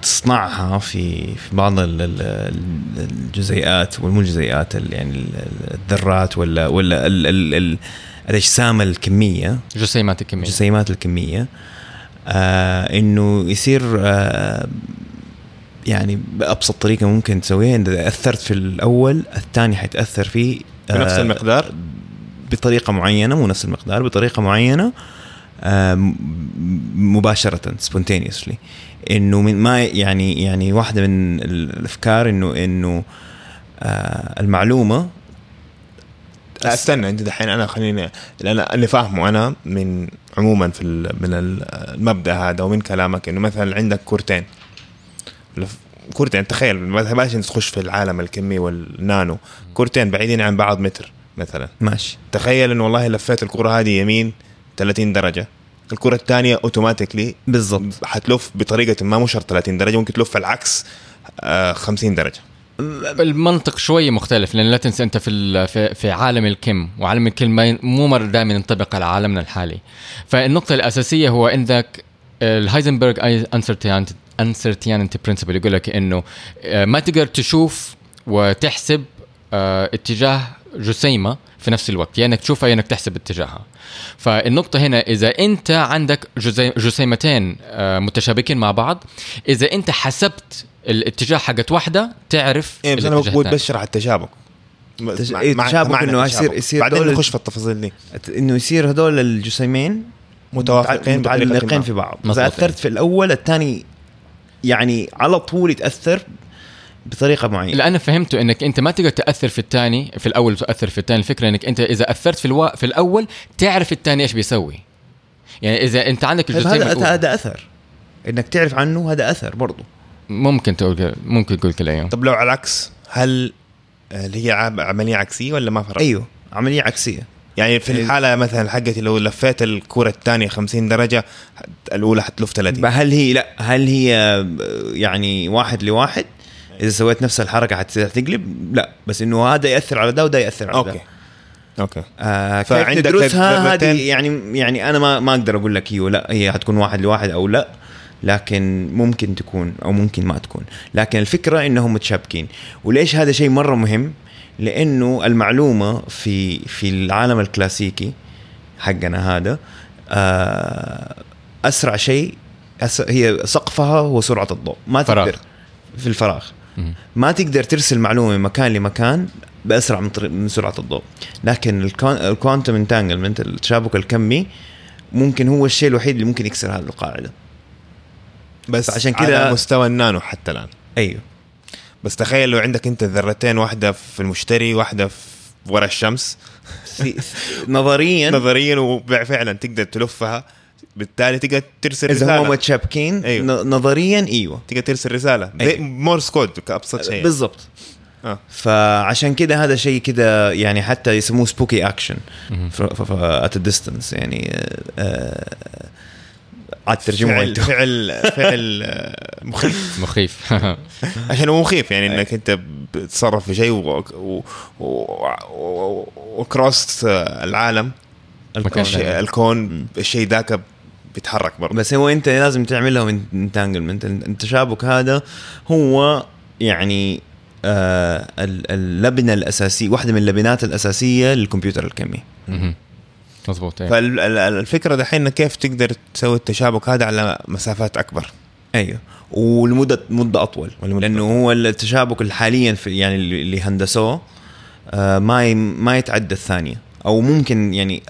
تصنعها في في بعض ال- ال- ال- الجزيئات والمو الجزيئات ال- يعني ال- ال- الذرات ولا ولا ال- ال- ال- الأجسام الكمية. جسيمات الكمية. الجسيمات الكمية. آه إنه يصير آه يعني بأبسط طريقة ممكن تسويها إذا أثرت في الأول الثاني حيتأثر فيه بنفس آه، المقدار؟ بطريقة معينة مو نفس المقدار بطريقة معينة آه، مباشرة سبونتينيوسلي إنه من ما يعني يعني واحدة من الأفكار إنه إنه آه، المعلومة لا استنى أنت دحين أنا خليني لأن اللي فاهمه أنا من عموما في من ال- المبدأ هذا ومن كلامك إنه مثلا عندك كورتين. لف- كورتين تخيل بلاش تخش في العالم الكمي والنانو كورتين بعيدين عن بعض متر مثلا. ماشي. تخيل إنه والله لفيت الكرة هذه يمين 30 درجة الكرة الثانية automatically بالضبط. حتلف بطريقة ما مو شرط 30 درجة ممكن تلف العكس آه 50 درجة. المنطق شوية مختلف لأن لا تنسى أنت في ال- في, في عالم الكم وعالم الكم ما مو مرة دائما ينطبق على عالمنا الحالي. فالنقطة الأساسية هو عندك الهايزنبرغ uncertainty principle يقول لك إنه آه، ما تقدر تشوف وتحسب آه، اتجاه جسيمة في نفس الوقت يا إنك تشوفها يا إنك تحسب اتجاهها فالنقطة هنا إذا أنت عندك جسيمتين آه، متشابكين مع بعض إذا أنت حسبت الاتجاه حقت واحدة تعرف إيه بس أنا بقول. بشرح التشابك تش- مع- إيه، تشابك التشابك. يصير- يصير بعدين نخش في التفاصيل دي إنه يصير هذول الجسيمين متوافقين متعلقين. في بعض مظبوط. اذا أثرت في الأول الثاني يعني على طول يتأثر بطريقة معينة. اللي أنا فهمته إنك أنت ما تقدر تأثر في الثاني في الأول وتاثر في الثاني. الفكرة إنك أنت إذا أثرت في الوا... في الأول تعرف الثاني إيش بيسوي. يعني إذا أنت عندك الجسيم هذا هذا أثر. إنك تعرف عنه هذا أثر برضه ممكن تقول ممكن تقول كده أيوه. طب لو على العكس هل آه، اللي هي عم- عملية عكسية ولا ما فرق؟ أيوه عملية عكسية. يعني في إيه. الحالة مثلا حقتي لو لفيت الكره الثانية 50 درجة الأولى حتلف 30 هل هي لا هل هي يعني واحد لواحد؟ إذا سويت نفس الحركة حتصير تقلب لا بس إنه هذا يأثر على ده وده يأثر على okay. ده. okay. آه فعندك تدرسها هذه يعني يعني أنا ما ما أقدر أقول لك أيوه لا هي حتكون واحد لواحد أو لا لكن ممكن تكون أو ممكن ما تكون. لكن الفكرة إنهم متشابكين. وليش هذا شيء مرة مهم؟ لأنه المعلومة في في العالم الكلاسيكي حقنا هذا آه أسرع شيء هي سقفها هو سرعة الضوء. ما فراغ. تقدر في الفراغ. ما تقدر ترسل معلومة من مكان لمكان بأسرع من, طريق- من سرعة الضوء. لكن الكوانتم انتانجلمنت التشابك الكمي ممكن هو الشيء الوحيد اللي ممكن يكسر هذه القاعدة. بس عشان كذا مستوى النانو حتى الآن. أيوه. بس تخيل لو عندك انت ذرتين واحدة في المشتري واحدة في ورا الشمس. نظريا. نظريا وفعلا تقدر تلفها. بالتالي تقدر ترسل إذا هم رساله متشابكين أيوه. نظريا إيوه. تقدر ترسل رسالة. أيوه. Morse code كابسط شيء. بالضبط. آه. فعشان كده هذا شيء كده يعني حتى يسموه spooky action. at distance يعني آه، آه، عاد ترجمة فعل فعل *laughs* فعل آه، مخيف. مخيف. *laughs* عشان هو مخيف يعني إنك أنت بتتصرف في شيء وكروس العالم. الشيء- ثاني. الكون. الشيء ذاك بيتحرك برضه. بس هو أنت لازم تعمل لهم انتانجلمنت التشابك هذا هو يعني آه ال- اللبنة الأساسية واحدة من اللبنات الأساسية للكمبيوتر الكمي. مظبوط أيوة. فالفكرة دحين كيف تقدر تسوي التشابك هذا على مسافات أكبر. أيوه. ولمده مدة أطول. ولمدة لأنه هو التشابك اللي حاليا في يعني اللي اللي هندسوه آه ما ما يتعدى الثانية. أو ممكن يعني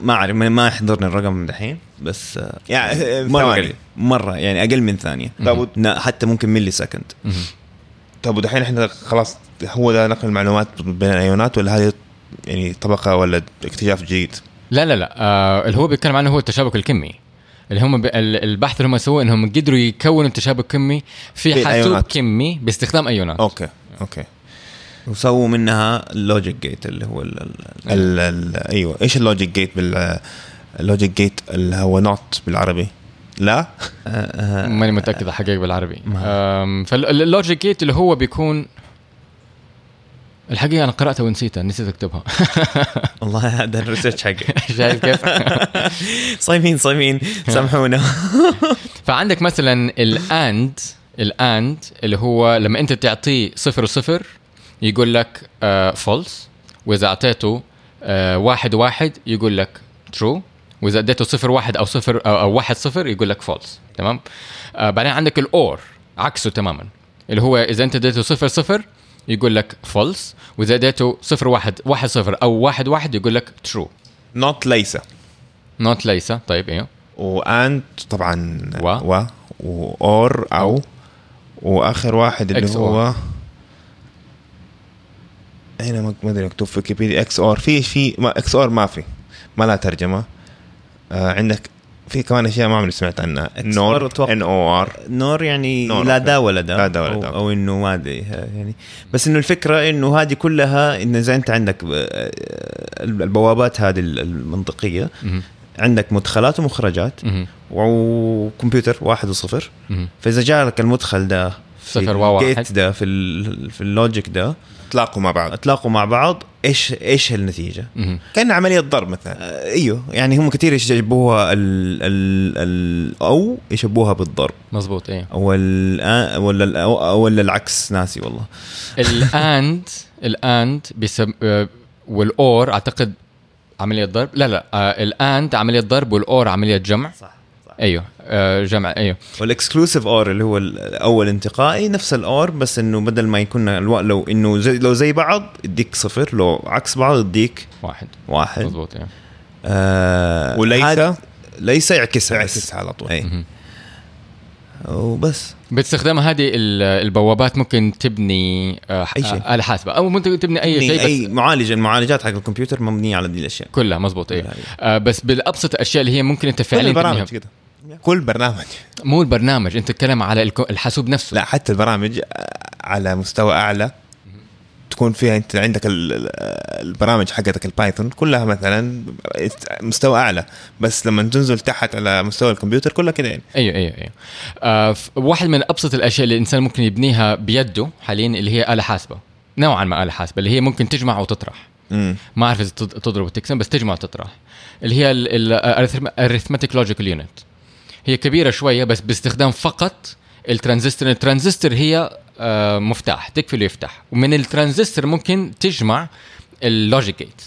ما أعرف ما ما يحضرني الرقم دحين بس آه يعني مرة ثواني. قليل. مرة يعني أقل من ثانية. طب نا- حتى ممكن ملي سكند. طب ودحين إحنا خلاص هو ده نقل المعلومات بين الايونات ولا هذه يعني طبقة ولا اكتشاف جديد؟ لا لا لا. آه اللي هو بيتكلم عنه هو التشابك الكمي. اللي هم البحث اللي هم سووه إنهم قدروا يكونوا تشابك كمي في حاسوب. كمي باستخدام أيونات. okay okay. وسووا منها ال logic gate اللي هو ال- ال- ال ال أيوه. إيش ال logic gate بال ال logic gate اللي هو NOT بالعربي؟ لا؟ ماني متأكد الحقيقة بالعربي. فال logic gate اللي هو بيكون الحقيقة أنا قرأتها ونسيتها نسيت أكتبها. *laughs* والله هذا ال research حقي. *laughs* شايف كيف؟ *laughs* صايمين صايمين. سامحونا. فعندك مثلا ال AND ال AND اللي هو لما أنت تعطيه صفر وصفر يقول لك false وإذا أعطيته آه، واحد واحد يقول لك true وإذا أديته صفر واحد أو صفر أو, أو واحد صفر يقول لك false تمام؟ آه بعدين عندك ال OR عكسه تماما. اللي هو إذا أنت أديته صفر صفر يقول لك false وإذا أديته صفر واحد واحد صفر أو واحد واحد يقول لك true NOT ليس. NOT ليس. طيب إيوه. و AND طبعا و. و. و OR أو. واخر واحد اللي هو هنا ما أدري مكتوب في ويكيبيديا. XOR في في XOR ما في. ما لها ترجمة. آه عندك في كمان أشياء ما عمري سمعت عنها NOR. N O R NOR يعني NOR، لا. دا ولا دا لا دا ولا أو, دا. أو إنه ما أدري يعني بس إنه الفكرة إنه هذه كلها إنه إذا أنت عندك البوابات هذه المنطقية مهم. عندك مدخلات ومخرجات مهم. وكمبيوتر واحد وصفر مهم. فإذا جاء لك المدخل ده في صفر. ال gate ده في في ال logic ده تلاقوا مع بعض. تلاقوا مع بعض. إيش إيش النتيجه؟ كان عملية ضرب مثلا. آه، إيوه. يعني هم كثير يشبهوها ال ال ال أو يشبهوها بالضرب. مزبوط إيه. ولا ال- أو ولا العكس. ناسي والله. ال AND *laughs* ال AND بيسم آه، وال OR أعتقد عملية ضرب. لا لا آه ال AND عملية ضرب وال OR عملية جمع. صح. أيوه آه جمع أيوه. وال exclusive OR اللي هو الأول انتقائي نفس ال OR بس إنه بدل ما يكون ألو... لو إنه زي لو زي بعض يديك صفر لو عكس بعض يديك واحد. واحد. مزبوط إيه آه وليس؟ ليس يعكسها يعكس بس. على طول. أي. مهم. وبس. باستخدام هذه ال- البوابات ممكن تبني آه أي شيء. آلة حاسبة أو ممكن تبني أي شيء أي معالج المعالجات حق الكمبيوتر مبنية على دي الأشياء. كلها مزبوط إيه كلها، آه بس بالأبسط الأشياء اللي هي ممكن أنت كل فعليا البرامج تبنيها كده. كل برنامج. مو البرنامج أنت تتكلم على الحاسوب نفسه. لا حتى البرامج آه، على مستوى أعلى تكون فيها انت عندك ال- ال- البرامج حقتك البايثون كلها مثلا مستوى أعلى. بس لما تنزل تحت على مستوى الكمبيوتر كلها كده يعني. أيوه أيوه أيوه. آه واحد من أبسط الأشياء اللي الإنسان ممكن يبنيها بيده حاليا اللي هي آلة حاسبة. نوعا ما آلة حاسبة اللي هي ممكن تجمع وتطرح. مم. ما أعرف إذا تض- تضرب وتقسم بس تجمع وتطرح. اللي هي ال arithmetic logical unit هي كبيرة شوية بس باستخدام فقط الترانزستور الترانزستور هي آه مفتاح تقفل ويفتح ومن الترانزستور ممكن تجمع ال logic gate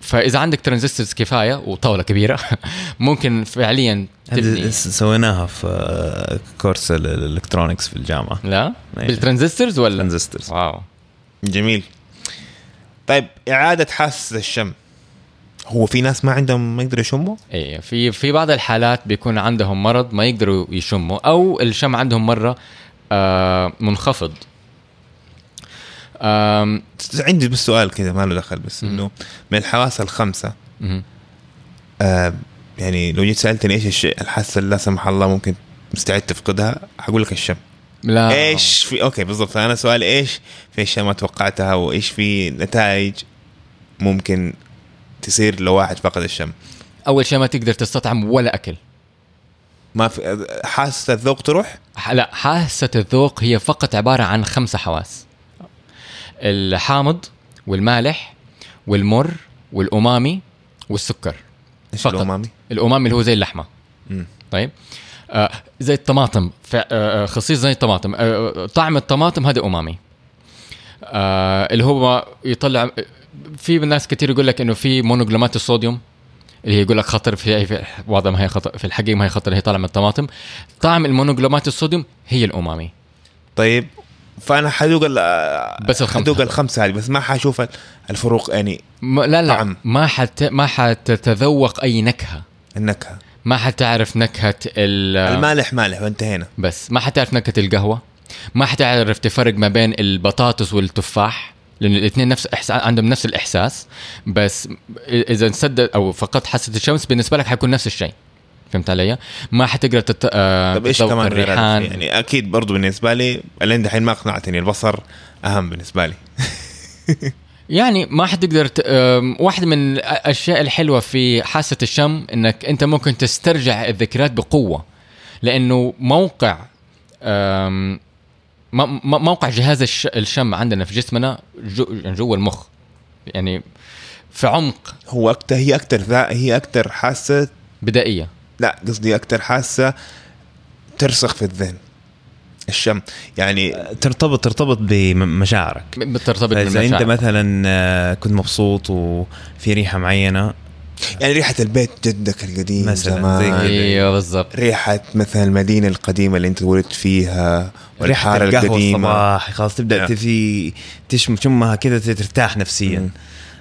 فإذا عندك transistors كفاية وطاولة كبيرة *laughs* ممكن فعليا تبني. سويناها في آه، course ال- ال electronics في الجامعة. لا؟ أيوة. بال transistors ولا؟ transistors. Wow. جميل. طيب إعادة حاسه الشم. هو في ناس ما عندهم ما يقدروا يشموا؟ إيه في في بعض الحالات بيكون عندهم مرض ما يقدروا يشموا أو الشم عندهم مرة آه منخفض. آم، عندي بس سؤال كذا ما له دخل بس إنه من الحواس الخمسة. آه يعني لو جيت سألتني إيش الشيء الحاسه اللي لا سمح الله ممكن مستعد تفقدها حقول لك الشم. لا. إيش في أوكي بالضبط. فأنا سؤالي إيش في اشياء ما توقعتها وإيش في نتائج ممكن تصير لو واحد فقد الشم. أول شيء ما تقدر تستطعم ولا أكل. ما في حاسة الذوق تروح؟ لا حاسة الذوق هي فقط عبارة عن خمسة حواس. الحامض والمالح والمر والأمامي والسكر. إيش فقط. الأمامي؟ الأمامي اللي هو زي اللحمة. مم. طيب. آه زي الطماطم. آه آه، خصيص زي الطماطم. آه طعم الطماطم هذا أمامي. آه اللي هو يطلع في ناس كثير يقول لك إنه في مونوجلومات الصوديوم اللي هي يقول لك خطر في, في وضع ما هي خطر في الحقيقة ما هي خطر هي طالعة من الطماطم. طعم المونوجلومات الصوديوم هي الأمامي. طيب فأنا حذوق ال- بس الخمسة. حذوق الخمسة هذه بس ما حشوف الفروق يعني ما لا لا طعم. ما حت ما حتتذوق أي نكهة. النكهة. ما حتعرف نكهة ال المالح مالح وانتهينا. بس. ما حتعرف نكهة القهوة. ما حتعرف تفرق ما بين البطاطس والتفاح. لأن الاثنين نفس إحساس عندهم نفس الإحساس بس إذا انسدد أو فقدت حاسة الشمس بالنسبة لك حيكون نفس الشيء فهمت علي؟ ما حتقدر تت... آه طب إيش كمان الريحان؟ يعني أكيد برضو بالنسبة لي لين دحين ما اقنعتني البصر أهم بالنسبة لي *laughs* يعني ما حتقدر ت... آم، واحدة من الأشياء الحلوة في حاسة الشم إنك أنت ممكن تسترجع الذكريات بقوة لأنه موقع موقع جهاز الش... الشم عندنا في جسمنا جو... يعني جوا المخ. يعني في عمق. هو أكتر هي أكتر ذا هي أكتر حاسة بدائية. لا قصدي أكتر حاسة ترسخ في الذهن. الشم. يعني ترتبط ترتبط بمشاعرك. بترتبط فاذا أنت بالمشاعر. مثلا آه، كنت مبسوط وفي ريحة معينة يعني ريحة البيت جدك القديم مثلاً زمان. أيوه بالضبط. ريحة مثلا المدينة القديمة اللي انت ولدت فيها القهوة القديمة. الصباح خلاص تبدأ. في تشم تشمها كذا ترتاح نفسيا.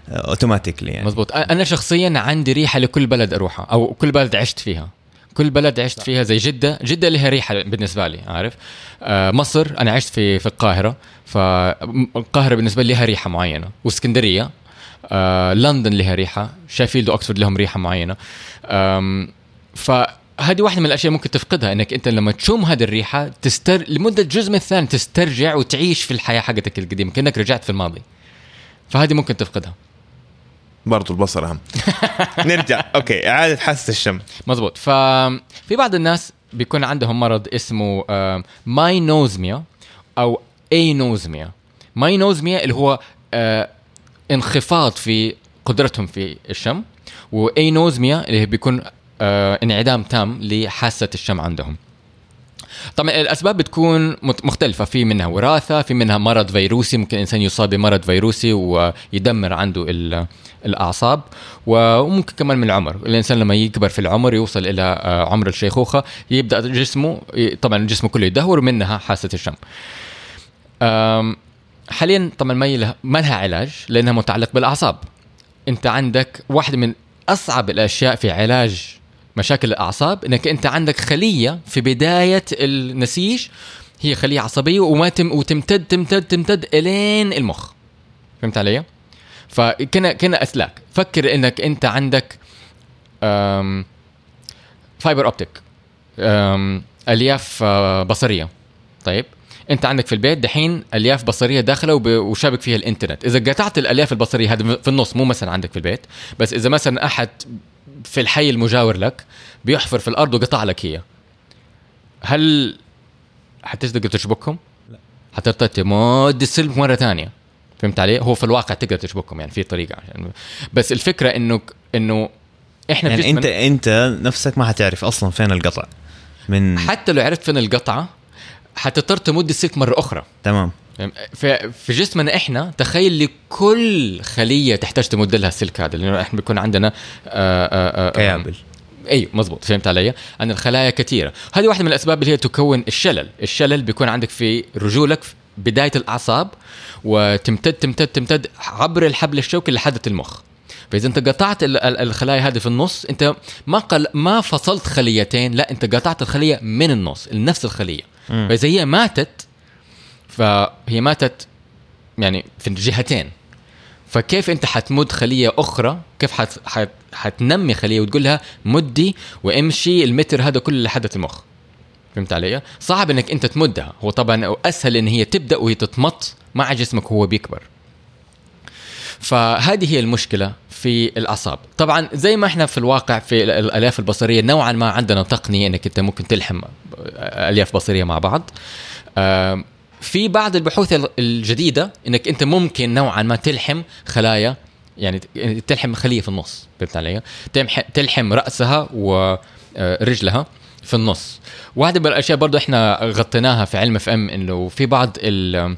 أوتوماتيكلي يعني. مزبوط أنا شخصيا عندي ريحة لكل بلد أروحها أو كل بلد عشت فيها. كل بلد عشت فيها زي جدة. جدة لها ريحة بالنسبة لي عارف؟ آه مصر أنا عشت في في القاهرة. فالقاهره بالنسبة لي لها ريحة معينة. وإسكندرية آه لندن لها ريحة شفيلد وأكسفورد لهم ريحة معينة. فهذه واحدة من الأشياء ممكن تفقدها إنك أنت لما تشم هذه الريحة تستر لمدة جزء من الثاني تسترجع وتعيش في الحياة حقتك القديمة كأنك رجعت في الماضي. فهذه ممكن تفقدها. برضو البصر أهم. *laughs* نرجع. Okay إعادة حاسه الشم. مزبوط ففي بعض الناس بيكون عندهم مرض اسمه anosmia أو أينوزميا. ماينوزميا اللي هو آه، انخفاض في قدرتهم في الشم واينوزميا اللي هي بيكون آه، انعدام تام لحاسة الشم عندهم. طبعا الأسباب بتكون مختلفة. في منها وراثة في منها مرض فيروسي ممكن الانسان يصاب بمرض فيروسي ويدمر عنده ال- الأعصاب. وممكن كمان من العمر. الإنسان لما يكبر في العمر يوصل إلى آه، عمر الشيخوخة يبدأ جسمه طبعا جسمه كله يدهور منها حاسة الشم. حاليا طبعا ما ما لها علاج لأنها متعلق بالأعصاب. أنت عندك واحدة من أصعب الأشياء في علاج مشاكل الأعصاب إنك أنت عندك خلية في بداية النسيج هي خلية عصبية وما تم وتمتد تمتد تمتد إلين المخ. فهمت علي؟ فكنا كنا أسلاك. فكر إنك أنت عندك أم، fiber optic ألياف آه، بصرية. طيب؟ انت عندك في البيت دحين ألياف بصرية داخلة وب- وشابك فيها الإنترنت. إذا قطعت الألياف البصرية هذه في النص مو مثلا عندك في البيت بس إذا مثلا أحد في الحي المجاور لك بيحفر في الأرض وقطع لك هي. هل حتقدر تشبكهم؟ لا. حتضطر تمد السلك مرة ثانية. فهمت علي؟ هو في الواقع تقدر تشبكهم يعني في طريقة عشان. بس الفكرة انه إنه إحنا يعني انت أنت نفسك ما حتعرف أصلا فين القطع. من حتى لو عرفت فين القطعة حتضطر تمد السلك مرة أخرى تمام في في جسمنا إحنا تخيل لكل خلية تحتاج تمد لها السلك هذا لأنه إحنا بيكون عندنا آه، آه، آه، كيابل أيوه مزبوط فهمت علي؟ أن الخلايا كثيرة، هذه واحدة من الأسباب اللي هي تكون الشلل، الشلل بيكون عندك في رجولك في بداية الأعصاب وتمتد تمتد تمتد عبر الحبل الشوكي لحد المخ. فإذا أنت قطعت ال- ال- الخلايا هذه في النص أنت ما قل ما فصلت خليتين لا أنت قطعت الخلية من النص نفس الخلية. فإذا هي ماتت فهي ماتت يعني في الجهتين. فكيف أنت حتمد خلية أخرى؟ كيف حت حت حتنمي خلية وتقول لها مدي وامشي المتر هذا كله لحد المخ؟ فهمت علي؟ صعب إنك أنت تمدها. هو طبعا أسهل إن هي تبدأ وهي تتمط مع جسمك وهو بيكبر. فهذه هي المشكلة. في الأعصاب. طبعا زي ما إحنا في الواقع في ال- الألياف البصرية نوعا ما عندنا تقنية إنك أنت ممكن تلحم ألياف بصرية مع بعض. في بعض البحوث ال- الجديدة إنك أنت ممكن نوعا ما تلحم خلايا يعني يعني تلحم خلية في النص فهمت علي؟ تلحم رأسها ورجلها في النص. واحدة من الأشياء برضو إحنا غطيناها في علم اف إم إنه في بعض ال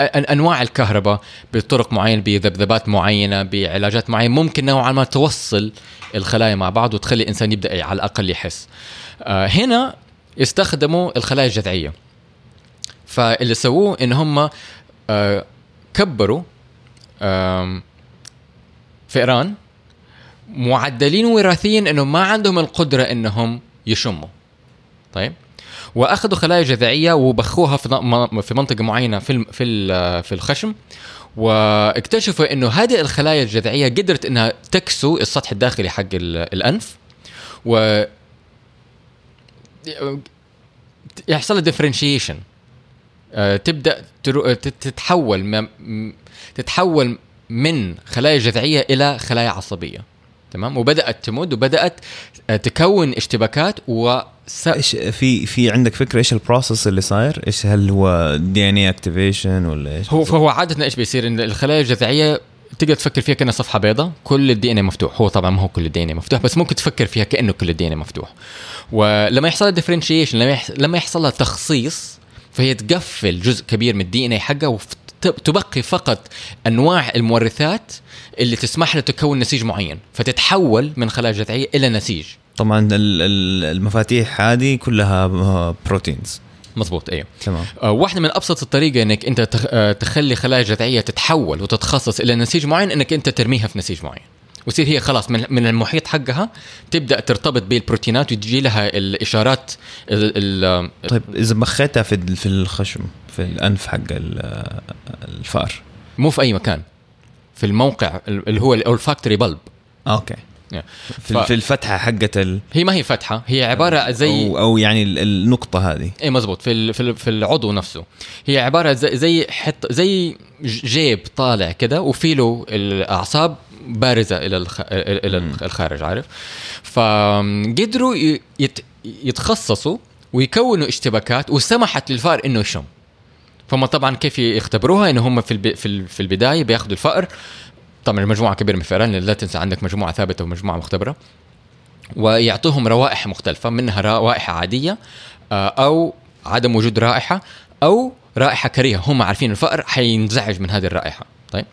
أنواع الكهرباء بطرق معينة بذبذبات معينة بعلاجات معينة ممكن نوعا ما توصل الخلايا مع بعض وتخلي الإنسان يبدأ على الأقل يحس. هنا استخدموا الخلايا الجذعية. فاللي سووه إن هم كبروا فئران معدلين وراثيا انهم ما عندهم القدرة إنهم يشموا. طيب واخذوا خلايا جذعية وبخوها في في منطقة معينة في في في الخشم واكتشفوا إنه هذه الخلايا الجذعية قدرت إنها تكسو السطح الداخلي حق ال- الأنف يحصل differentiation تبدأ ترو- تت- تتحول تتحول من خلايا جذعية إلى خلايا عصبية. تمام وبدأت تمد وبدأت آه، تكون اشتباكات و إيش في في عندك فكرة إيش ال process اللي صاير؟ إيش هل هو DNA activation ولا إيش؟ هو فهو عاده إيش بيصير إن الخلايا الجذعية تقدر تفكر فيها كأنها صفحة بيضاء كل ال DNA مفتوح هو طبعا ما هو كل ال DNA مفتوح بس ممكن تفكر فيها كأنه كل ال DNA مفتوح ولما يحصل لها differentiation لما يحصل لما يحصل لها تخصيص فهي تقفل جزء كبير من ال DNA حقها وتبقي فقط أنواع المورثات اللي تسمح لها تكون نسيج معين فتتحول من خلايا جذعية إلى نسيج. طبعا ال- ال- المفاتيح هذه كلها proteins مضبوط أيوه تمام. آه، واحدة من أبسط الطريقة إنك أنت آه، تخلي خلايا جذعية تتحول وتتخصص إلى نسيج معين إنك أنت ترميها في نسيج معين. وتصير هي خلاص من من المحيط حقها تبدأ ترتبط بالبروتينات وتجي لها الإشارات ال ال طيب إذا بخيتها في في الخشم في الأنف حق ال- الفأر. مو في أي مكان في الموقع اللي هو ال olfactory bulb. Okay. في, ف- في الفتحة حقت ال هي ما هي فتحة هي عبارة زي أو, أو يعني ال- النقطة هذه. اي مزبوط. في ال- في ال- في العضو نفسه هي عبارة زي زي حط زي جيب طالع كده وفي له الأعصاب بارزة إلى الخ... إلى الخارج عارف؟ فقدروا يت... يتخصصوا ويكونوا اشتباكات وسمحت للفار إنه يشم. فهم طبعا كيف يختبروها؟ إنه هم في الب... في ال- في البداية بياخذوا الفأر طبعا مجموعه كبيرة من الفئران لا تنسى عندك مجموعة ثابتة ومجموعة مختبرة. ويعطوهم روائح مختلفة منها روائح عادية آه، أو عدم وجود رائحة أو رائحة كريهة. هم عارفين الفأر حينزعج من هذه الرائحة. طيب.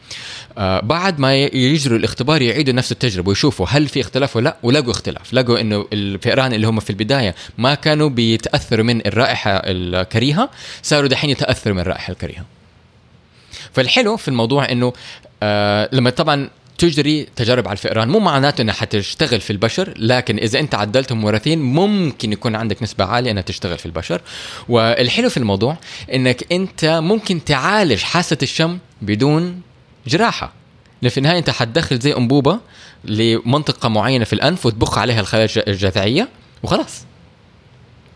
آه بعد ما يجروا الاختبار يعيدوا نفس التجربة ويشوفوا هل في اختلاف ولا لا ولقوا اختلاف. لقوا إنه الفئران اللي هم في البداية ما كانوا بيتأثروا من الرائحة الكريهة صاروا دحين يتأثروا من الرائحة الكريهة. فالحلو في الموضوع إنه آه لما طبعا تجري تجارب على الفئران. مو معناته إنها حتشتغل في البشر لكن إذا أنت عدلتهم موراثين ممكن يكون عندك نسبة عالية إنها تشتغل في البشر. والحلو في الموضوع إنك أنت ممكن تعالج حاسة الشم بدون جراحة. في النهاية أنت حتدخل زي أنبوبة لمنطقة معينة في الأنف وتبخ عليها الخلايا الج- الجذعية وخلاص.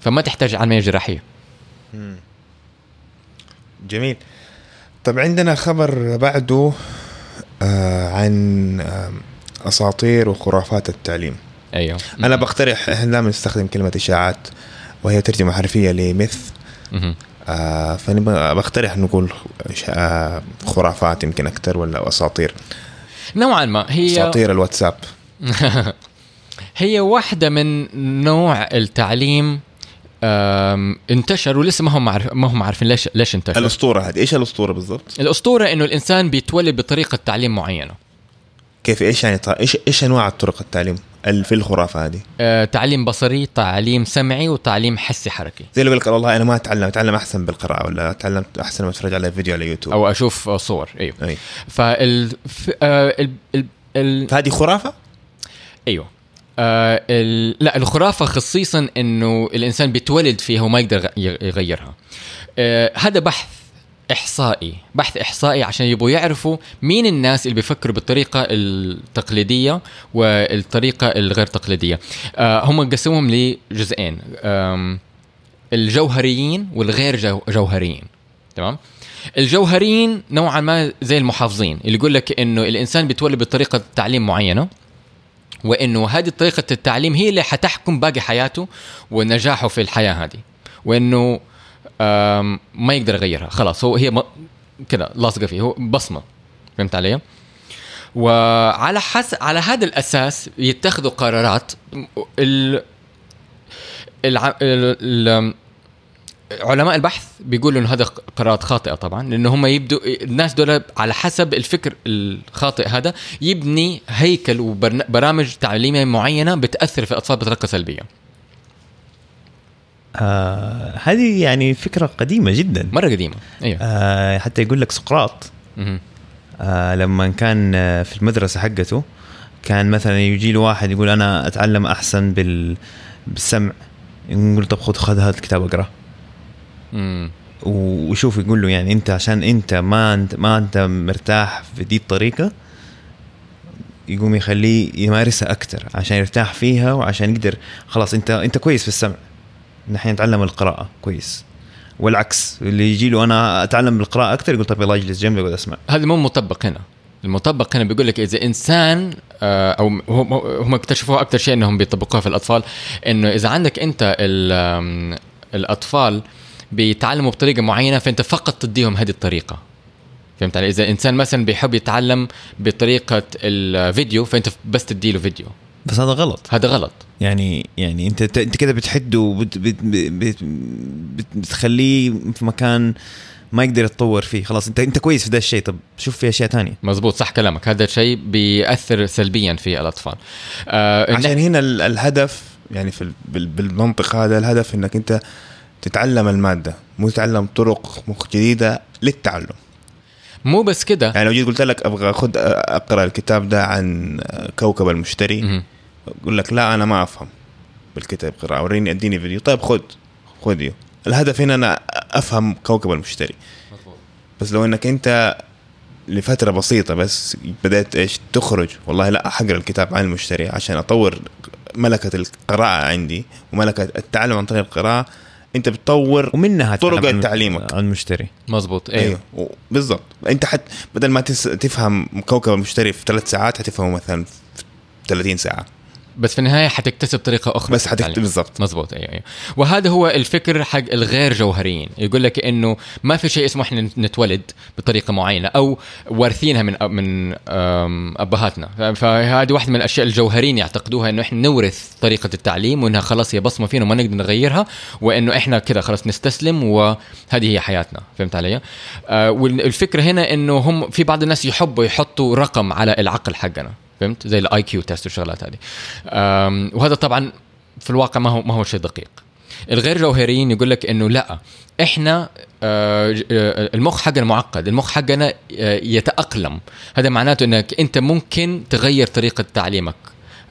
فما تحتاج عملية جراحية. جميل. طب عندنا خبر بعده. عن آه أساطير وخرافات التعليم. أيوه. أنا بقترح إحنا دائما نستخدم كلمة إشاعات وهي ترجمة حرفية لميث. مهم. آه فنبغى بقترح نقول آه خرافات يمكن أكثر ولا أساطير. نوعا ما هي أساطير الواتساب. *laughs* هي واحدة من نوع التعليم انتشر ولسه ما هم عارف ما هم عارفين ليش ليش انتشر الأسطورة هذه إيش الأسطورة بالضبط؟ الأسطورة إنه الإنسان بيتولد بطريقة تعليم معينة. كيف؟ إيش يعني إيش إيش أنواع الطرق التعليم ال- في الخرافة هذه؟ آه، تعليم بصري تعليم سمعي وتعليم حسي حركي. زي اللي يقول لك والله أنا ما أتعلم أتعلم أحسن بالقراءة ولا اتعلمت أحسن لما أتفرج على فيديو على يوتيوب. أو أشوف صور أيوه. أي. فال ف- آه، ال... ال... ال... فهذه خرافة؟ أيوه. آه. لا الخرافة خصيصا إنه الإنسان بيتولد فيها وما يقدر يغ- يغيرها آه هذا بحث إحصائي بحث إحصائي عشان يبغوا يعرفوا مين الناس اللي بيفكروا بالطريقة التقليدية والطريقة الغير تقليدية آه هم قسموهم لجزئين الجوهريين والغير جو جوهريين تمام الجوهريين نوعا ما زي المحافظين اللي يقول لك إنه الإنسان بيتولد بطريقة تعليم معينة وإنه هذه طريقة التعليم هي اللي حتحكم باقي حياته ونجاحه في الحياة هذه. وإنه ما يقدر يغيرها. خلاص هو هي كده لاصقة فيه. هو بصمة. فهمت علي؟ وعلى حس على هذا الأساس يتخذوا قرارات ال... الع... ال... ال... علماء البحث بيقولوا إنه هذا قرارات خاطئة طبعا لأنه هم يبدوا الناس دول على حسب الفكر الخاطئ هذا يبني هيكل وبرامج تعليمية معينة بتأثر في الاطفال بطريقة سلبية. آه هذه يعني فكرة قديمة جدا. مرة قديمة أيوه. آه حتى يقول لك سقراط. آه لما كان آه، في المدرسة حقته كان مثلا يجي له واحد يقول أنا أتعلم أحسن بال بالسمع يقول طب خذ خذ هذا الكتاب أقرأه. وشوف يقول له يعني أنت عشان أنت ما انت ما أنت مرتاح في دي الطريقة يقوم يخليه يمارسها أكثر عشان يرتاح فيها وعشان يقدر خلاص انت أنت كويس في السمع. نحن نتعلم القراءة كويس. والعكس اللي يجي له أنا أتعلم القراءة أكثر يقول طيب يلا أجلس جنبي وأقعد أسمع. هذا مو مطبق هنا. المطبق هنا بيقول لك إذا إنسان آه، أو هم اكتشفوها أكثر شيء إنهم بيطبقوها في الأطفال إنه إذا عندك أنت الأطفال بيتعلموا بطريقة معينة فأنت فقط تديهم هذه الطريقة. فهمت علي؟ إذا إنسان مثلا بيحب يتعلم بطريقة الفيديو فأنت بس تديله فيديو. بس هذا غلط. هذا غلط. يعني يعني أنت أنت كده بتحده وبت بت بت بت بتخليه في مكان ما يقدر يتطور فيه. خلاص أنت أنت كويس في ده الشيء. طب شوف في أشياء تانية. مزبوط صح كلامك. هذا الشيء بيأثر سلبيا في الأطفال. آه عشان هنا ال- الهدف يعني في ال- بال- بالمنطق هذا الهدف إنك أنت تتعلم المادة مو تتعلم طرق جديدة للتعلم. مو بس كده. يعني لو جيت قلت لك أبغى خد أقرأ الكتاب ده عن كوكب المشتري. أقول لك لا أنا ما أفهم بالكتاب قراءة وريني أديني فيديو. طيب خد خذ الهدف هنا أنا أفهم كوكب المشتري. بس لو إنك أنت لفترة بسيطة بس بدأت إيش تخرج والله لا حقرا الكتاب عن المشتري عشان أطور ملكة القراءة عندي وملكة التعلم عن طريق القراءة انت بتطور ومنها طرق تعليمك. عن المشتري. مزبوط أيوه. و- بالضبط. انت حت بدل ما تس... تفهم كوكب المشتري في ثلاث ساعات حتفهمه مثلا في 30 ساعة. بس في النهاية حتكتسب طريقة أخرى بس التعليم. بالضبط. مظبوط أيوه أيوه. وهذا هو الفكر حق الغير جوهريين. يقول لك إنه ما في شيء اسمه إحنا نتولد بطريقة معينة أو وارثينها من من أبهاتنا. فهذه واحدة من الأشياء الجوهريين يعتقدوها إنه إحنا نورث طريقة التعليم وإنها خلاص هي بصمة فينا وما نقدر نغيرها وإنه إحنا كذا خلاص نستسلم وهذه هي حياتنا. فهمت علي؟ آه والفكرة هنا إنه هم في بعض الناس يحبوا يحطوا رقم على العقل حقنا. فهمت؟ زي ال IQ test والشغلات هذه. وهذا طبعا في الواقع ما هو ما هو شيء دقيق. الغير جوهريين يقول لك إنه لا إحنا آه، آه، المخ حقنا معقد المخ حقنا آه، يتأقلم. هذا معناته إنك أنت ممكن تغير طريقة تعليمك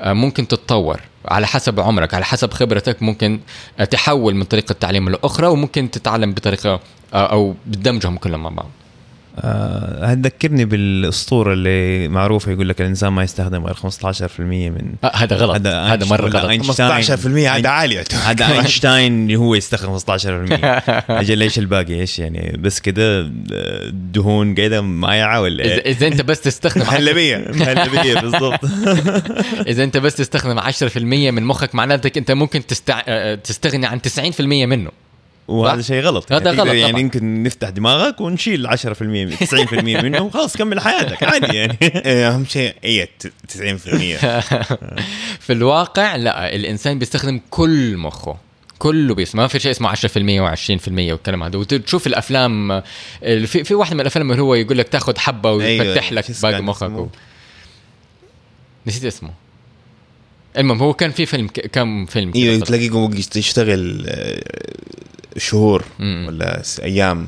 ممكن تتطور على حسب عمرك على حسب خبرتك ممكن تحول من طريقة تعليم لأخرى وممكن تتعلم بطريقة أو بتدمجهم كلهم مع بعض. آه هتذكرني بالأسطورة اللي معروفة يقول لك الإنسان ما يستخدم غير 15% من آه، هذا غلط. هذا هذا مرة غلط. أينشتاين. 15% هذا عالي. هذا *laughs* أينشتاين اللي هو يستخدم 15% *laughs* أجل إيش الباقي؟ إيش يعني؟ بس كده دهون قاعدة مايعه ولا اذا؟ إذا أنت بس تستخدم محلبيه *laughs* مهلبية. بالضبط. إذا أنت بس تستخدم 10% من مخك معناتك أنت ممكن تستع... آه، تستغني عن 90% منه. وهذا شيء غلط. هذا يعني غلط يعني طبعا. يمكن نفتح دماغك ونشيل 10% 90% منه وخلاص كمل حياتك عادي يعني. *laughs* إيه، أهم شيء هي 90% *laughs* في الواقع لا الإنسان بيستخدم كل مخه كله بيسمع ما في شيء اسمه 10% و20% والكلام هذا. وتشوف الأفلام في في واحدة من الأفلام اللي هو يقول لك تاخذ حبة ويفتح أيوة، لك باقي مخك؟ و... نسيت اسمه. المهم هو كان في فيلم كم فيلم أيوه. تلاقيه يشتغل شهور مم. ولا أيام.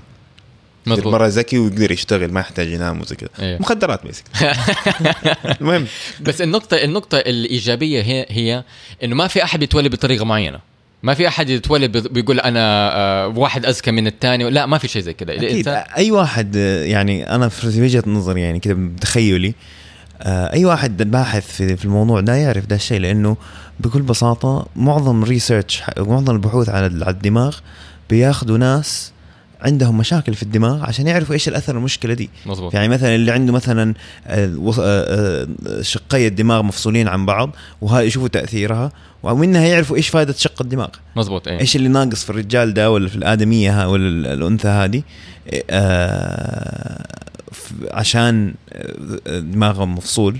مظبوط مرة ذكي ويقدر يشتغل ما يحتاج ينام وزي كذا. أيوه. مخدرات بيسك *laughs* المهم. بس النقطة النقطة الإيجابية هي هي إنه ما في أحد يتولد بطريقة معينة. ما في أحد يتولد بي- بيقول أنا آه، واحد أذكى من الثاني لا ما في شيء زي أكيد. الإنسان- أي واحد يعني أنا في وجهة نظري يعني كده بتخيلي آه، أي واحد باحث في الموضوع ده يعرف ده الشيء لأنه بكل بساطة معظم ريسيرش معظم البحوث على الدماغ بياخذوا ناس عندهم مشاكل في الدماغ عشان يعرفوا إيش الأثر المشكلة دي. مظبوط. يعني مثلا اللي عنده مثلا آه، آه، آه، شقي الدماغ مفصولين عن بعض وهاي يشوفوا تأثيرها ومنها يعرفوا إيش فائده شق الدماغ. مظبوط إيه. إيش اللي ناقص في الرجال ده ولا في الآدمية ها ولا ال- الأنثى هذه؟ آه عشان دماغهم مفصول.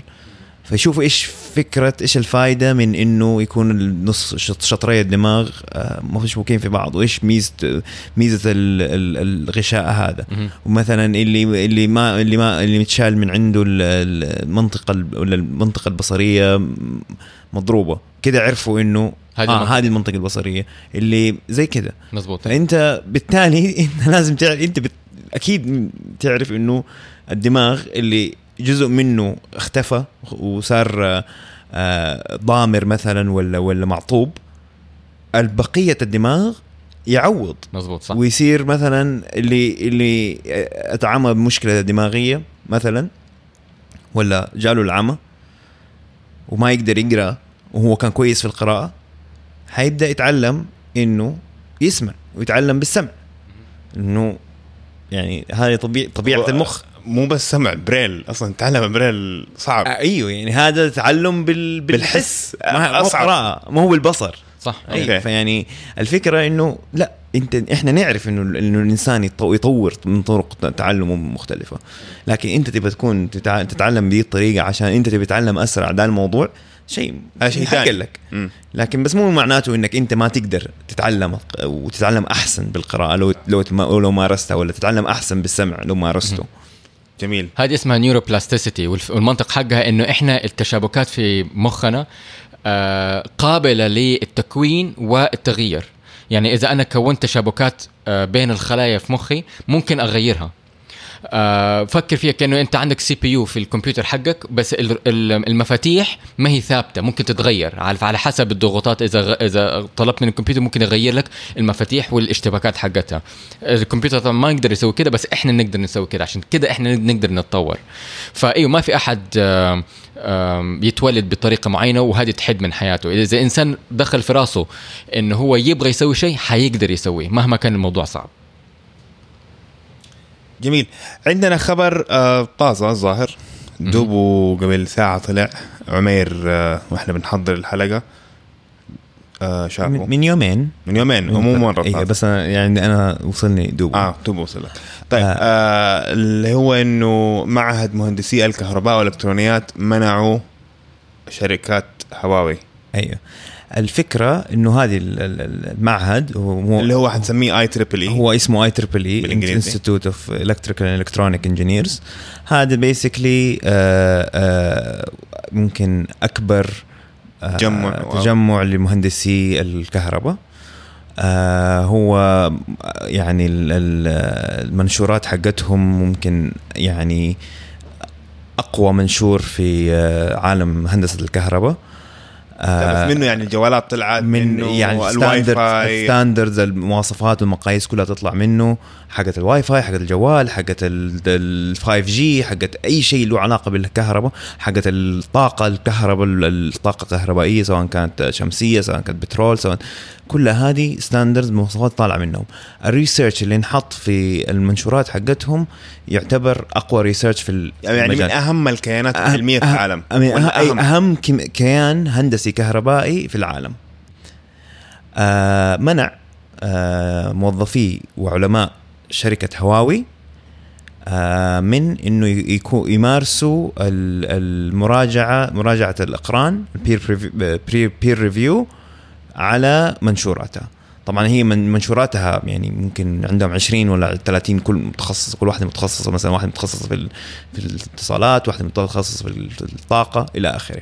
فيشوفوا إيش فكرة إيش الفائده من إنه يكون النص شط- شطري الدماغ آه، مشبوكين في بعض. وإيش ميزة ميزة ال- ال- الغشاء هذا. ومثلا اللي اللي ما اللي ما اللي متشال من عنده ال- ال- المنطقة ال- ولا المنطقة البصرية مضروبة. كده عرفوا إنه هذه آه المنطقة. هذه المنطقة البصرية اللي زي كده. مظبوط. فأنت بالتالي *laughs* أنت لازم تعرف أنت بت... أكيد تعرف إنه الدماغ اللي جزء منه اختفى وصار آه، آه، ضامر مثلا ولا ولا معطوب البقية الدماغ يعوض. مظبوط صح. ويصير مثلا اللي اللي اتعامى بمشكلة دماغية مثلا ولا جاله العمى وما يقدر يقرأ وهو كان كويس في القراءة حيبدأ يتعلم إنه يسمع ويتعلم بالسمع. إنه يعني هذه طبيعة طبيعة المخ. مو بس سمع بريل أصلا تعلم بريل صعب آه، أيوه يعني هذا تعلم بال... بالحس. ما مو أصعب. قراءة ما هو بالبصر صح أي أوكي. فيعني الفكرة إنه لا أنت إحنا نعرف إنه إنه الإنسان يطور من طرق تعلمه مختلفة لكن أنت تبى تكون تتع- تتعلم بهذه الطريقة عشان أنت تبي تتعلم أسرع ده الموضوع شيء هذا شيء ثاني. لك مم. لكن بس مو معناته إنك أنت ما تقدر تتعلم وتتعلم أحسن بالقراءة لو لو لو, لو مارستها ولا تتعلم أحسن بالسمع لو مارسته جميل. هذه اسمها neuroplasticity والمنطق حقها إنه إحنا التشابكات في مخنا آه، قابلة للتكوين والتغيير. يعني إذا أنا كونت تشابكات آه، بين الخلايا في مخي ممكن أغيرها. فكر فيها كأنه أنت عندك CPU في الكمبيوتر حقك بس ال- ال- المفاتيح ما هي ثابتة ممكن تتغير. على حسب الضغوطات إذا إذا طلبت من الكمبيوتر ممكن يغير لك المفاتيح والاشتباكات حقتها. الكمبيوتر طبعا ما يقدر يسوي كده بس إحنا نقدر نسوي كده. عشان كده إحنا نقدر نتطور. فإيوه ما في أحد يتولد بطريقة معينة وهذه تحد من حياته. إذا إنسان دخل في راسه انه هو يبغى يسوي شيء حيقدر يسويه مهما كان الموضوع صعب. جميل. عندنا خبر آه، طازة الظاهر دوبه قبل ساعة طلع. عمير آه، وإحنا بنحضر الحلقة. آه شافه. من يومين. من يومين مو مرة فاتت. بس أنا يعني أنا وصلني دوب آه دوب وصل لك طيب آه. آه اللي هو إنه معهد مهندسي الكهرباء والإلكترونيات منعوا شركات هواوي. أيوه. الفكرة إنه هذه ال- ال- المعهد هو اللي هو حنسميه IEEE هو اسمه IEEE. Institute of Electrical and Electronic Engineers هذا basically ممكن أكبر آه، تجمع. تجمع لمهندسي الكهرباء آه هو يعني ال- ال- المنشورات حقتهم ممكن يعني أقوى منشور في آه، عالم هندسة الكهرباء آه بس منه يعني الجوالات طلعت من منه يعني ال Wi-Fi standard Wi-Fi standards المواصفات والمقاييس كلها تطلع منه. حقت الواي فاي حقت الجوال حقت ال 5G حقت أي شيء له علاقة بالكهرباء حقت الطاقة الكهرباء ال- الطاقة الكهربائية سواء كانت شمسية سواء كانت بترول سواء كل هذه standards مواصفات طالعة منهم. ال research اللي انحط في المنشورات حقتهم يعتبر أقوى research في ال- يعني من المجال. أهم الكيانات العلميه في أهم- العالم. أهم, ولا أهم, كم- كيان هندسي كهربائي في العالم. آه منع آه موظفي وعلماء شركة هواوي آه من إنه يكون يمارسوا ال- المراجعة مراجعة الأقران ال peer peer review على منشوراتها. طبعا هي من منشوراتها يعني ممكن عندهم 20 ولا 30 كل متخصص كل واحدة متخصصة مثلا واحدة متخصصة في في الاتصالات واحدة متخصصة في الطاقة إلى آخره.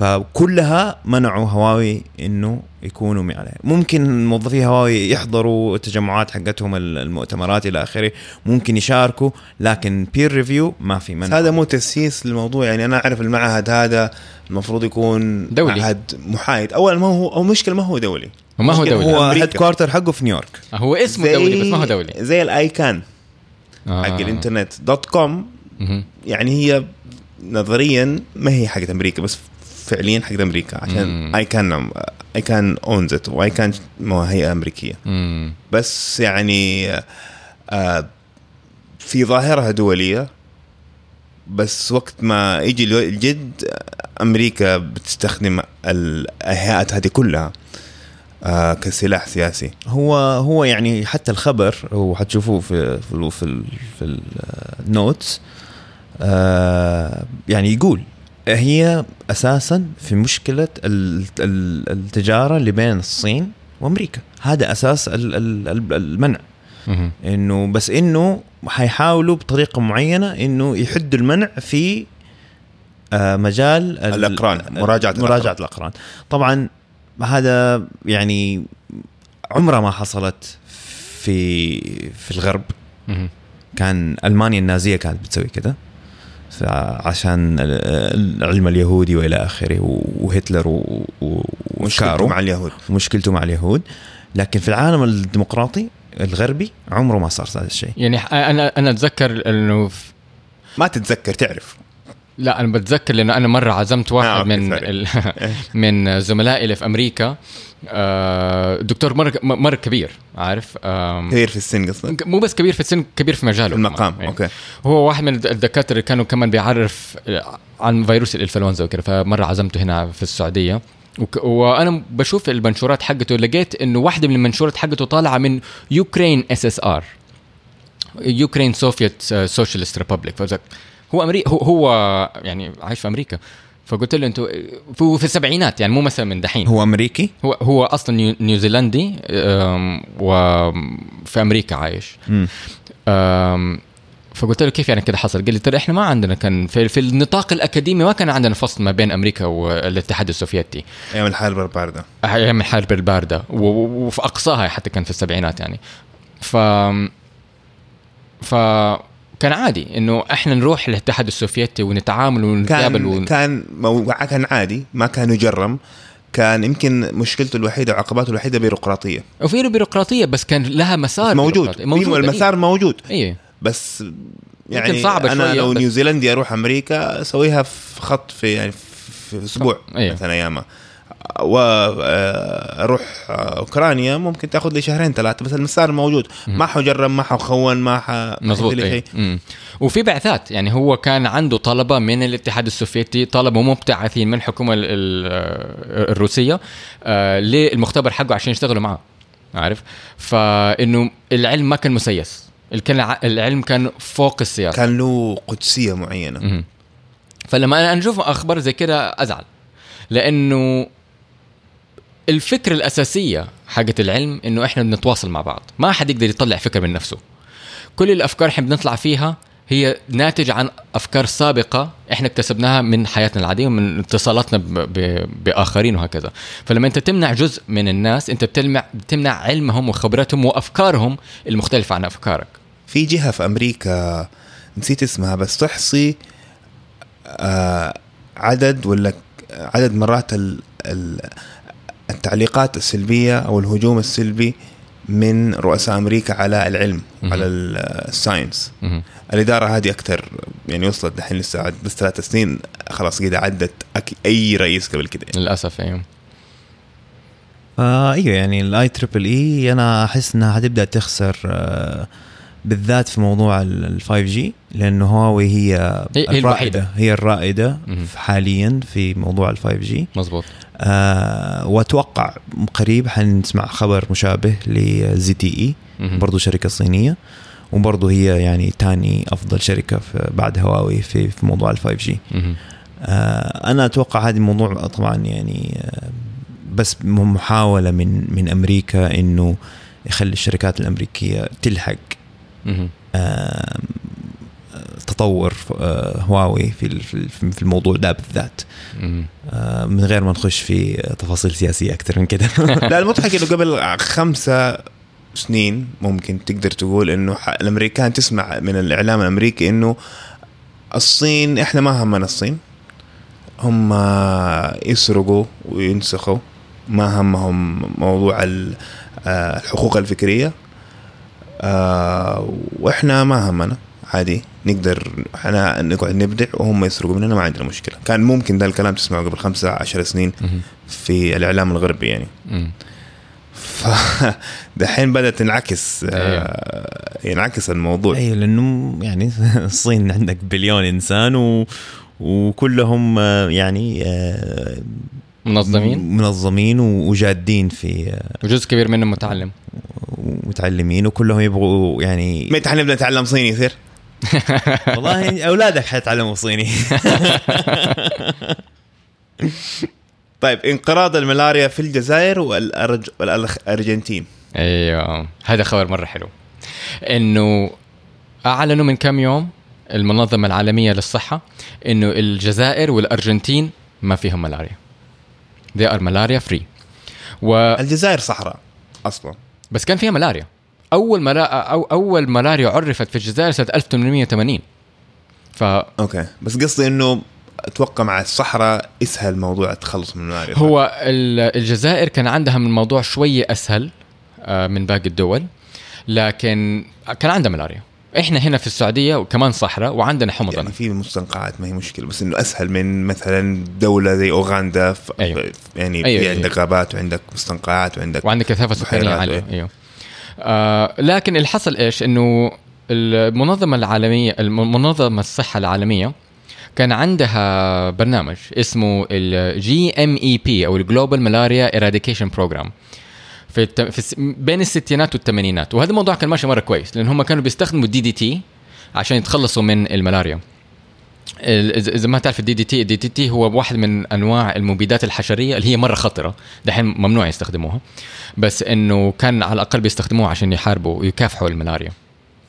فكلها منعوا هواوي إنه يكونوا من عليها ممكن موظفي هواوي يحضروا التجمعات حقتهم ال- المؤتمرات إلى آخره ممكن يشاركوا لكن peer review ما في بس منع هذا مو تسييس للموضوع يعني أنا أعرف المعهد هذا المفروض يكون دولي. معهد محايد أولا ما هو أو مشكلة ما هو دولي وما هو دولي هو. headquarter حقه في نيويورك هو اسمه دولي بس ما هو دولي زي ال ICANN آه. حق الإنترنت dot com. يعني هي نظريا ما هي حقت أمريكا بس فعليا حقت أمريكا عشان. اي كان اي كان اونز ات واي كان هي أمريكية مم. بس يعني آه في ظاهرها دولية بس وقت ما يجي الجد أمريكا بتستخدم الهيئات هذه كلها آه كسلاح سياسي هو هو يعني حتى الخبر هو حتشوفوه في في في في النوتس آه يعني يقول هي أساسا في مشكلة ال- ال- التجارة اللي بين الصين وأمريكا. هذا أساس ال- ال- ال- المنع. إنه بس إنه حيحاولوا بطريقة معينة إنه يحدوا المنع في آه، مجال ال- الأقران، مراجعة مراجعة الأقران. طبعا هذا يعني عمرها ما حصلت في في الغرب. كان ألمانيا النازية كانت بتسوي كده. عشان العلم اليهودي والى آخره وهتلر و- و- مشكلته وافكاره مع اليهود. ومشكلته مع اليهود. لكن في العالم الديمقراطي الغربي عمره ما صار هذا الشيء. يعني أنا أنا أتذكر إنه في- ما تتذكر تعرف. لا أنا بتذكر لأنه أنا مرة عزمت واحد آه، من. ال... *laughs* من زملائي اللي في أمريكا. دكتور مره مره كبير عارف؟ كبير في السن قصدك؟ مو بس كبير في السن كبير في مجاله في المقام كمان. أوكي. هو واحد من الدكاترة اللي كانوا كمان بيعرف عن فيروس الإنفلونزا وكذا فمرة عزمته هنا في السعودية. وك... وأنا بشوف المنشورات حقته لقيت إنه واحدة من المنشورات حقته طالعة من Ukraine SSR Ukraine Soviet Socialist Republic هو أمريكا هو, هو يعني عايش في أمريكا. فقلت له أنتوا في السبعينات يعني مو مثلا من دحين. هو أمريكي؟ هو هو أصلا نيو- نيوزيلندي وفي أمريكا عايش. أم، فقلت له كيف يعني كده حصل؟ قال لي ترى إحنا ما عندنا كان في, في النطاق الأكاديمي ما كان عندنا فصل ما بين أمريكا والاتحاد السوفيتي. أيام الحرب الباردة. أيام الحرب الباردة. وفي أقصاها حتى كان في السبعينات يعني. ف ف كان عادي إنه إحنا نروح الاتحاد السوفيتي ونتعامل ونتقابل كان ون... كان مو- كان عادي ما كان يجرم. كان يمكن مشكلته الوحيدة وعقباته الوحيدة بيروقراطية. وفي بيروقراطية بس كان لها مسار موجود. موجود المسار موجود. إيه. بس يعني صعبة أنا لو نيوزيلندي أروح أمريكا أسويها في خط في يعني في أسبوع أيوه. مثلا أيامها. وأروح اوكرانيا ممكن تاخذ لي شهرين ثلاثة بس المسار موجود. ما حجرم ما حخون ما ح مظبوط إيه. شيء. وفي بعثات يعني هو كان عنده طلبة من الاتحاد السوفيتي طلبة مبتعثين من الحكومة ال- ال- الروسية آه للمختبر حقه عشان يشتغلوا معاه عارف؟ فإنه العلم ما كان مسيس. العلم كان فوق السياسة. كان له قدسية معينة. فلما أنا أشوف أخبار زي كده أزعل. لأنه الفكرة الأساسية حقت العلم إنه إحنا بنتواصل مع بعض. ما حد يقدر يطلع فكرة من نفسه. كل الأفكار إحنا بنطلع فيها هي ناتج عن أفكار سابقة إحنا اكتسبناها من حياتنا العادية ومن اتصالاتنا ب- ب- بآخرين وهكذا. فلما أنت تمنع جزء من الناس أنت بتمنع بتمنع علمهم وخبرتهم وأفكارهم المختلفة عن أفكارك. في جهة في أمريكا نسيت اسمها بس تحصي آه عدد ولا عدد مرات ال التعليقات السلبية أو الهجوم السلبي من رؤساء أمريكا على العلم مهم. على ال- science مهم. الإدارة هذه أكثر يعني وصلت دحين لسه بس ثلاث سنين خلاص كده عدت أي رئيس قبل كده يعني. للأسف أيوه آه أيوه يعني ال IEEE أنا أحس إنها حتبدأ تخسر آه بالذات في موضوع ال 5 G لأنه هواوي هي هي- هي الوحيدة. هي الرائدة. حاليا في موضوع ال 5 G مزبوط آه وأتوقع قريب حنسمع خبر مشابه ل ZTE. برضو شركة صينية وبرضو هي يعني تاني أفضل شركة في بعد هواوي في في موضوع ال 5 جي. آه، أنا أتوقع هذا الموضوع طبعا يعني آه، بس محاولة من من أمريكا إنه يخلي الشركات الأمريكية تلحق. آه، تطور آه، هواوي في في في الموضوع ده بالذات. آه، من غير ما نخش في تفاصيل سياسية أكثر من كده. *laughs* لا المضحك إنه قبل خمسة سنين ممكن تقدر تقول إنه الامريكان تسمع من الإعلام الأمريكي إنه الصين إحنا ما همنا الصين. هم يسرقوا وينسخوا. ما همهم موضوع آه، الحقوق الفكرية. وإحنا ما همنا. عادي. نقدر إحنا نقعد نبدع وهم يسرقوا مننا ما عندنا مشكلة كان ممكن ده الكلام تسمعه قبل خمسة عشر سنين. في الإعلام الغربي يعني. فدحين *laughs* بدأت تنعكس آه ينعكس الموضوع أيوه لأنه يعني *laughs* الصين عندك بليون إنسان و وكلهم آه، يعني آه، منظمين منظمين وجادين في آه، وجزء كبير منهم متعلم ومتعلمين وكلهم يبغوا يعني متى حنبدا نتعلم صيني يصير؟ *laughs* والله اولادك حيتعلموا صيني. *laughs* طيب انقراض الملاريا في الجزائر والأرج... والارجنتين أيوه هذا خبر مرة حلو. إنه أعلنوا من كم يوم المنظمة العالمية للصحة إنه الجزائر والأرجنتين ما فيهم ملاريا. They are malaria free. و الجزائر صحراء أصلا. بس كان فيها ملاريا. أول ملا... أو أول ملاريا عرفت في الجزائر سنة 1880 ف أوكي. بس قصدي إنه أتوقع مع الصحراء اسهل موضوع التخلص من الملاريا. هو ال- الجزائر كان عندها من الموضوع شوية أسهل آه، من باقي الدول لكن كان عندها ملاريا. إحنا هنا في السعودية وكمان صحراء وعندنا حمض يعني في مستنقعات ما هي مشكلة بس إنه أسهل من مثلا دولة زي أوغندا ف... أيوة. يعني أيوة، في أيوة. عندك غابات وعندك مستنقعات وعندك وعندك كثافه سكانيه عالية. أيوه. آه لكن اللي حصل إيش؟ إنه المنظمة العالميه المنظمة الصحة العالمية كان عندها برنامج اسمه ال GMEP أو ال global malaria eradication program في, الت... في الس... بين الستينات والثمانينات. وهذا الموضوع كان ماشي مرة كويس لأن هم كانوا بيستخدموا ال DDT عشان يتخلصوا من الملاريا. ال- اذا ما تعرف ال DDT ال DDT هو واحد من أنواع المبيدات الحشرية اللي هي مرة خطرة دحين ممنوع يستخدموها بس إنه كان على الأقل بيستخدموها عشان يحاربوا ويكافحوا الملاريا.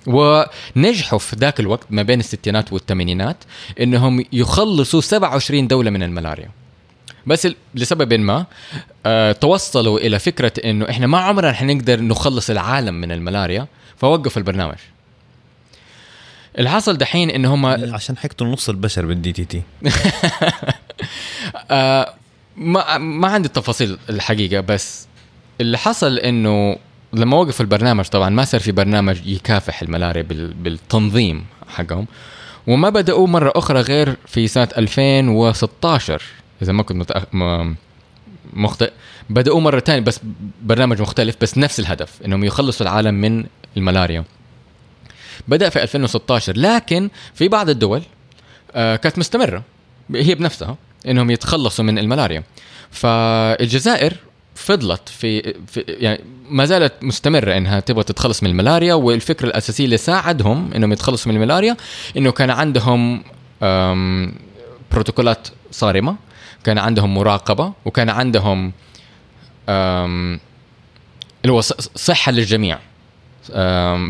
ونجحوا في ذاك الوقت ما بين الستينات والثمانينات إنهم يخلصوا 27 دولة من الملاريا. بس لسبب ما آه توصلوا إلى فكرة إنه إحنا ما عمرنا حنقدر نخلص العالم من الملاريا فوقفوا البرنامج. اللي حصل دحين إن هم عشان حيقتلوا نص البشر بال DDT آه ما ما عندي التفاصيل الحقيقة بس اللي حصل إنه لما وقف البرنامج طبعا ما صار في برنامج يكافح الملاريا بال- بالتنظيم حقهم وما بدأوا مرة أخرى غير في سنة 2016 إذا ما كنت متأخ... مخطئ بدأوا مرة تانية بس برنامج مختلف بس نفس الهدف إنهم يخلصوا العالم من الملاريا. بدأ في 2016 لكن في بعض الدول آه كانت مستمرة. هي بنفسها إنهم يتخلصوا من الملاريا. فالجزائر فضلت في, في يعني ما زالت مستمرة إنها تبغى تتخلص من الملاريا والفكرة الاساسية اللي ساعدهم إنهم يتخلصوا من الملاريا إنه كان عندهم بروتوكولات صارمة كان عندهم مراقبة وكان عندهم اللي هو ص- صحة للجميع.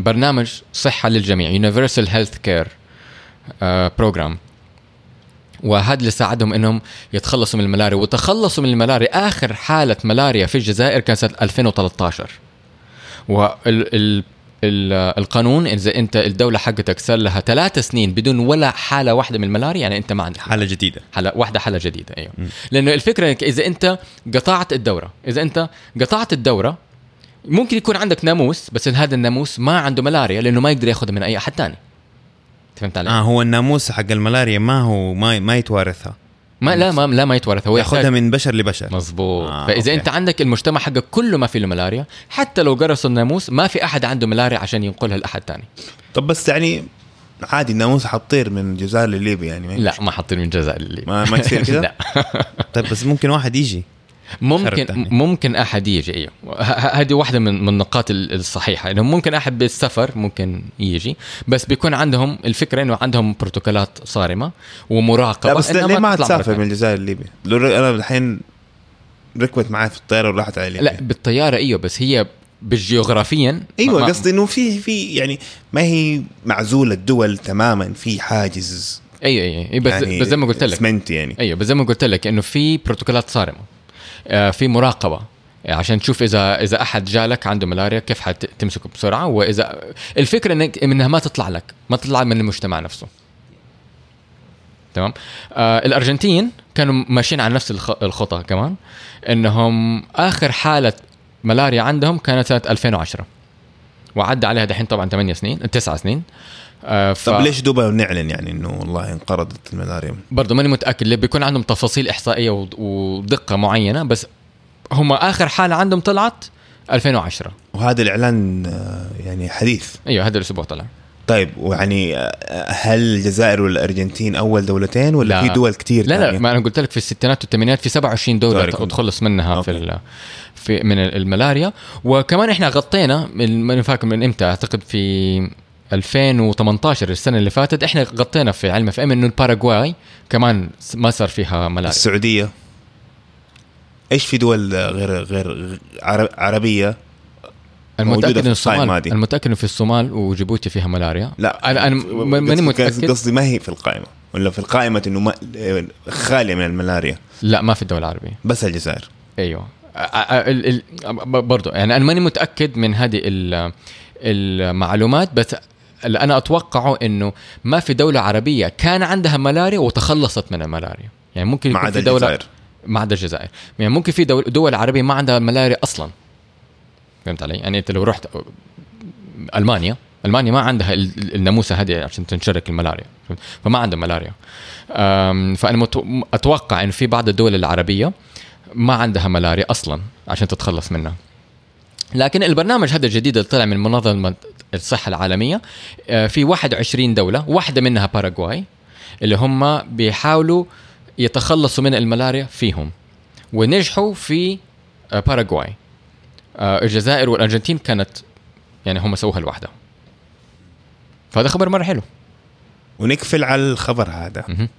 برنامج صحة للجميع Universal Health Care بروجرام وهذا اللي ساعدهم إنهم يتخلصوا من الملاريا. وتخلصوا من الملاريا آخر حالة ملاريا في الجزائر كانت سنة 2013 وال ال ال القانون إذا أنت الدولة حقتك صار لها ثلاث سنين بدون ولا حالة واحدة من الملاريا يعني أنت ما عندك حالة. جديدة. حالة واحدة حالة جديدة أيوه. لأنه الفكرة إنك إذا أنت قطعت الدورة إذا أنت قطعت الدورة ممكن يكون عندك ناموس بس هذا الناموس ما عنده ملاريا لأنه ما يقدر ياخذها من أي أحد ثاني. فهمت علي؟ آه هو الناموس حق الملاريا ما هو ما ما يتوارثها. ما لا ما لا ما يتورث هو يأخذها من بشر لبشر. مظبوط. آه، فإذا أوكي. أنت عندك المجتمع حقك كله ما فيه له ملاريا حتى لو قرصوا الناموس ما في أحد عنده ملاريا عشان ينقلها لأحد ثاني. طب بس يعني عادي الناموس حطير من الجزائر لليبيا يعني ما لا ما حاطين من الجزائر اللي ما- ما يصير كده؟ *laughs* لا. طيب بس ممكن واحد يجي. ممكن. ممكن أحد يجي. إيوه. ه- ه- هذه واحدة من من النقاط ال- الصحيحة. إنه ممكن أحد بالسفر ممكن يجي بس بيكون عندهم الفكرة إنه عندهم بروتوكولات صارمة ومراقبة. لا بس ليه ما تسافر من الجزائر ر- أنا الحين ركبت معي في الطيارة وراحت على ليبيا. لا بالطيارة إيوه بس هي بالجيوغرافيا إيوه قصدي إنه في في يعني ما هي معزولة الدول تماما في حاجز إيوه إيوه أيوة، بس يعني بس زي ما قلت لك. اسمنت يعني. إيوه بس زي ما قلت لك إنه في بروتوكولات صارمة. في مراقبة. يعني عشان تشوف اذا إذا أحد جالك عنده ملاريا كيف حتمسكه بسرعة واذا الفكرة انك إنها ما تطلع لك ما تطلع من المجتمع نفسه. تمام؟ آه الأرجنتين كانوا ماشيين على نفس الخ- الخطى كمان إنهم آخر حالة ملاريا عندهم كانت سنة 2010 وعدى عليها دحين طبعا 8 سنين 9 سنين. آه ف... طب ليش دوبا نعلن يعني إنه والله انقرضت الملاريا برضه ماني متأكد ليه بيكون عندهم تفاصيل إحصائية ود- ودقة معينة بس هم آخر حالة عندهم طلعت 2010 وهذا الإعلان آه، يعني حديث. أيوه هذا الأسبوع طلع. طيب ويعني آه، هل الجزائر والأرجنتين أول دولتين ولا لا. في دول كتير لا لا تانية؟ ما أنا قلت لك في الستينات والثمانينات في 27 دولة تخلص منها في أوكي. ال- في من الملاريا. وكمان إحنا غطينا من فاكر من إمتى؟ أعتقد في 2018 السنة اللي فاتت إحنا غطينا في علم FM إنه الباراغواي كمان ما صار فيها ملاريا. السعودية؟ إيش في دول غير غير عرب- عربية المتأكد في ان الصومال. المتأكد إنه في الصومال وجيبوتي فيها ملاريا. لا. أنا أنا م- ماني متأكد. قصدي ما هي في القائمة ولا في القائمة إنه ما خالية من الملاريا. لا ما في الدول العربيه بس الجزائر. أيوه. أ- أ- ال- ال- ب- برضو يعني أنا ماني متأكد من هذه ال- المعلومات بس اللي أنا اتوقعه إنه ما في دولة عربية كان عندها ملاريا وتخلصت من الملاريا. يعني ممكن ما يكون عدا في دولة الجزائر. ما عدا الجزائر. يعني ممكن في دول, دول عربية ما عندها ملاريا أصلا. فهمت علي؟ يعني أنت لو رحت ألمانيا ألمانيا ما عندها ال- ال- الناموسة هذه عشان تنشرك الملاريا؟ فما عندها ملاريا. فأنا أتوقع إنه في بعض الدول العربية ما عندها ملاريا أصلا عشان تتخلص منها. لكن البرنامج هذا الجديد اللي طلع من منظمة الصحة العالمية. آه، في 21 دولة واحدة منها باراغواي اللي هم بيحاولوا يتخلصوا من الملاريا فيهم ونجحوا في آه، باراغواي. آه، الجزائر والأرجنتين كانت يعني هم سووها لوحدهم فهذا خبر مرة حلو. ونقفل على الخبر هذا. مهم.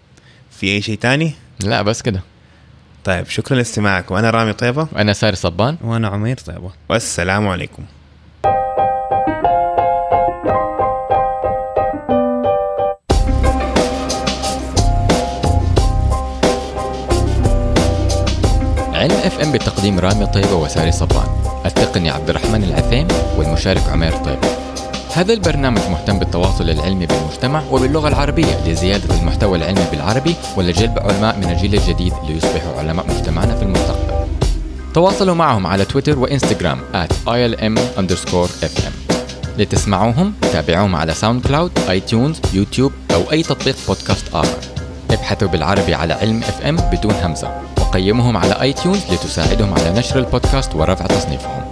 في أي شيء تاني؟ لا بس كده. طيب شكرا لاستماعكم. أنا رامي طيبة. أنا ساري صبان. وأنا عمير طيبة. والسلام عليكم. علم FM بتقديم رامي طيبة وساري صبان التقني عبد الرحمن العثيم والمشارك عمير طيبة. هذا البرنامج مهتم بالتواصل العلمي بالمجتمع وباللغة العربية لزيادة المحتوى العلمي بالعربي ولجلب علماء من الجيل الجديد ليصبحوا علماء مجتمعنا في المستقبل. تواصلوا معهم على تويتر وإنستغرام at ilm underscore fm لتسمعوهم تابعوهم على SoundCloud iTunes يوتيوب أو أي تطبيق بودكاست آخر. ابحثوا بالعربي على علم FM بدون همزة. وقيموهم على iTunes لتساعدهم على نشر البودكاست ورفع تصنيفهم.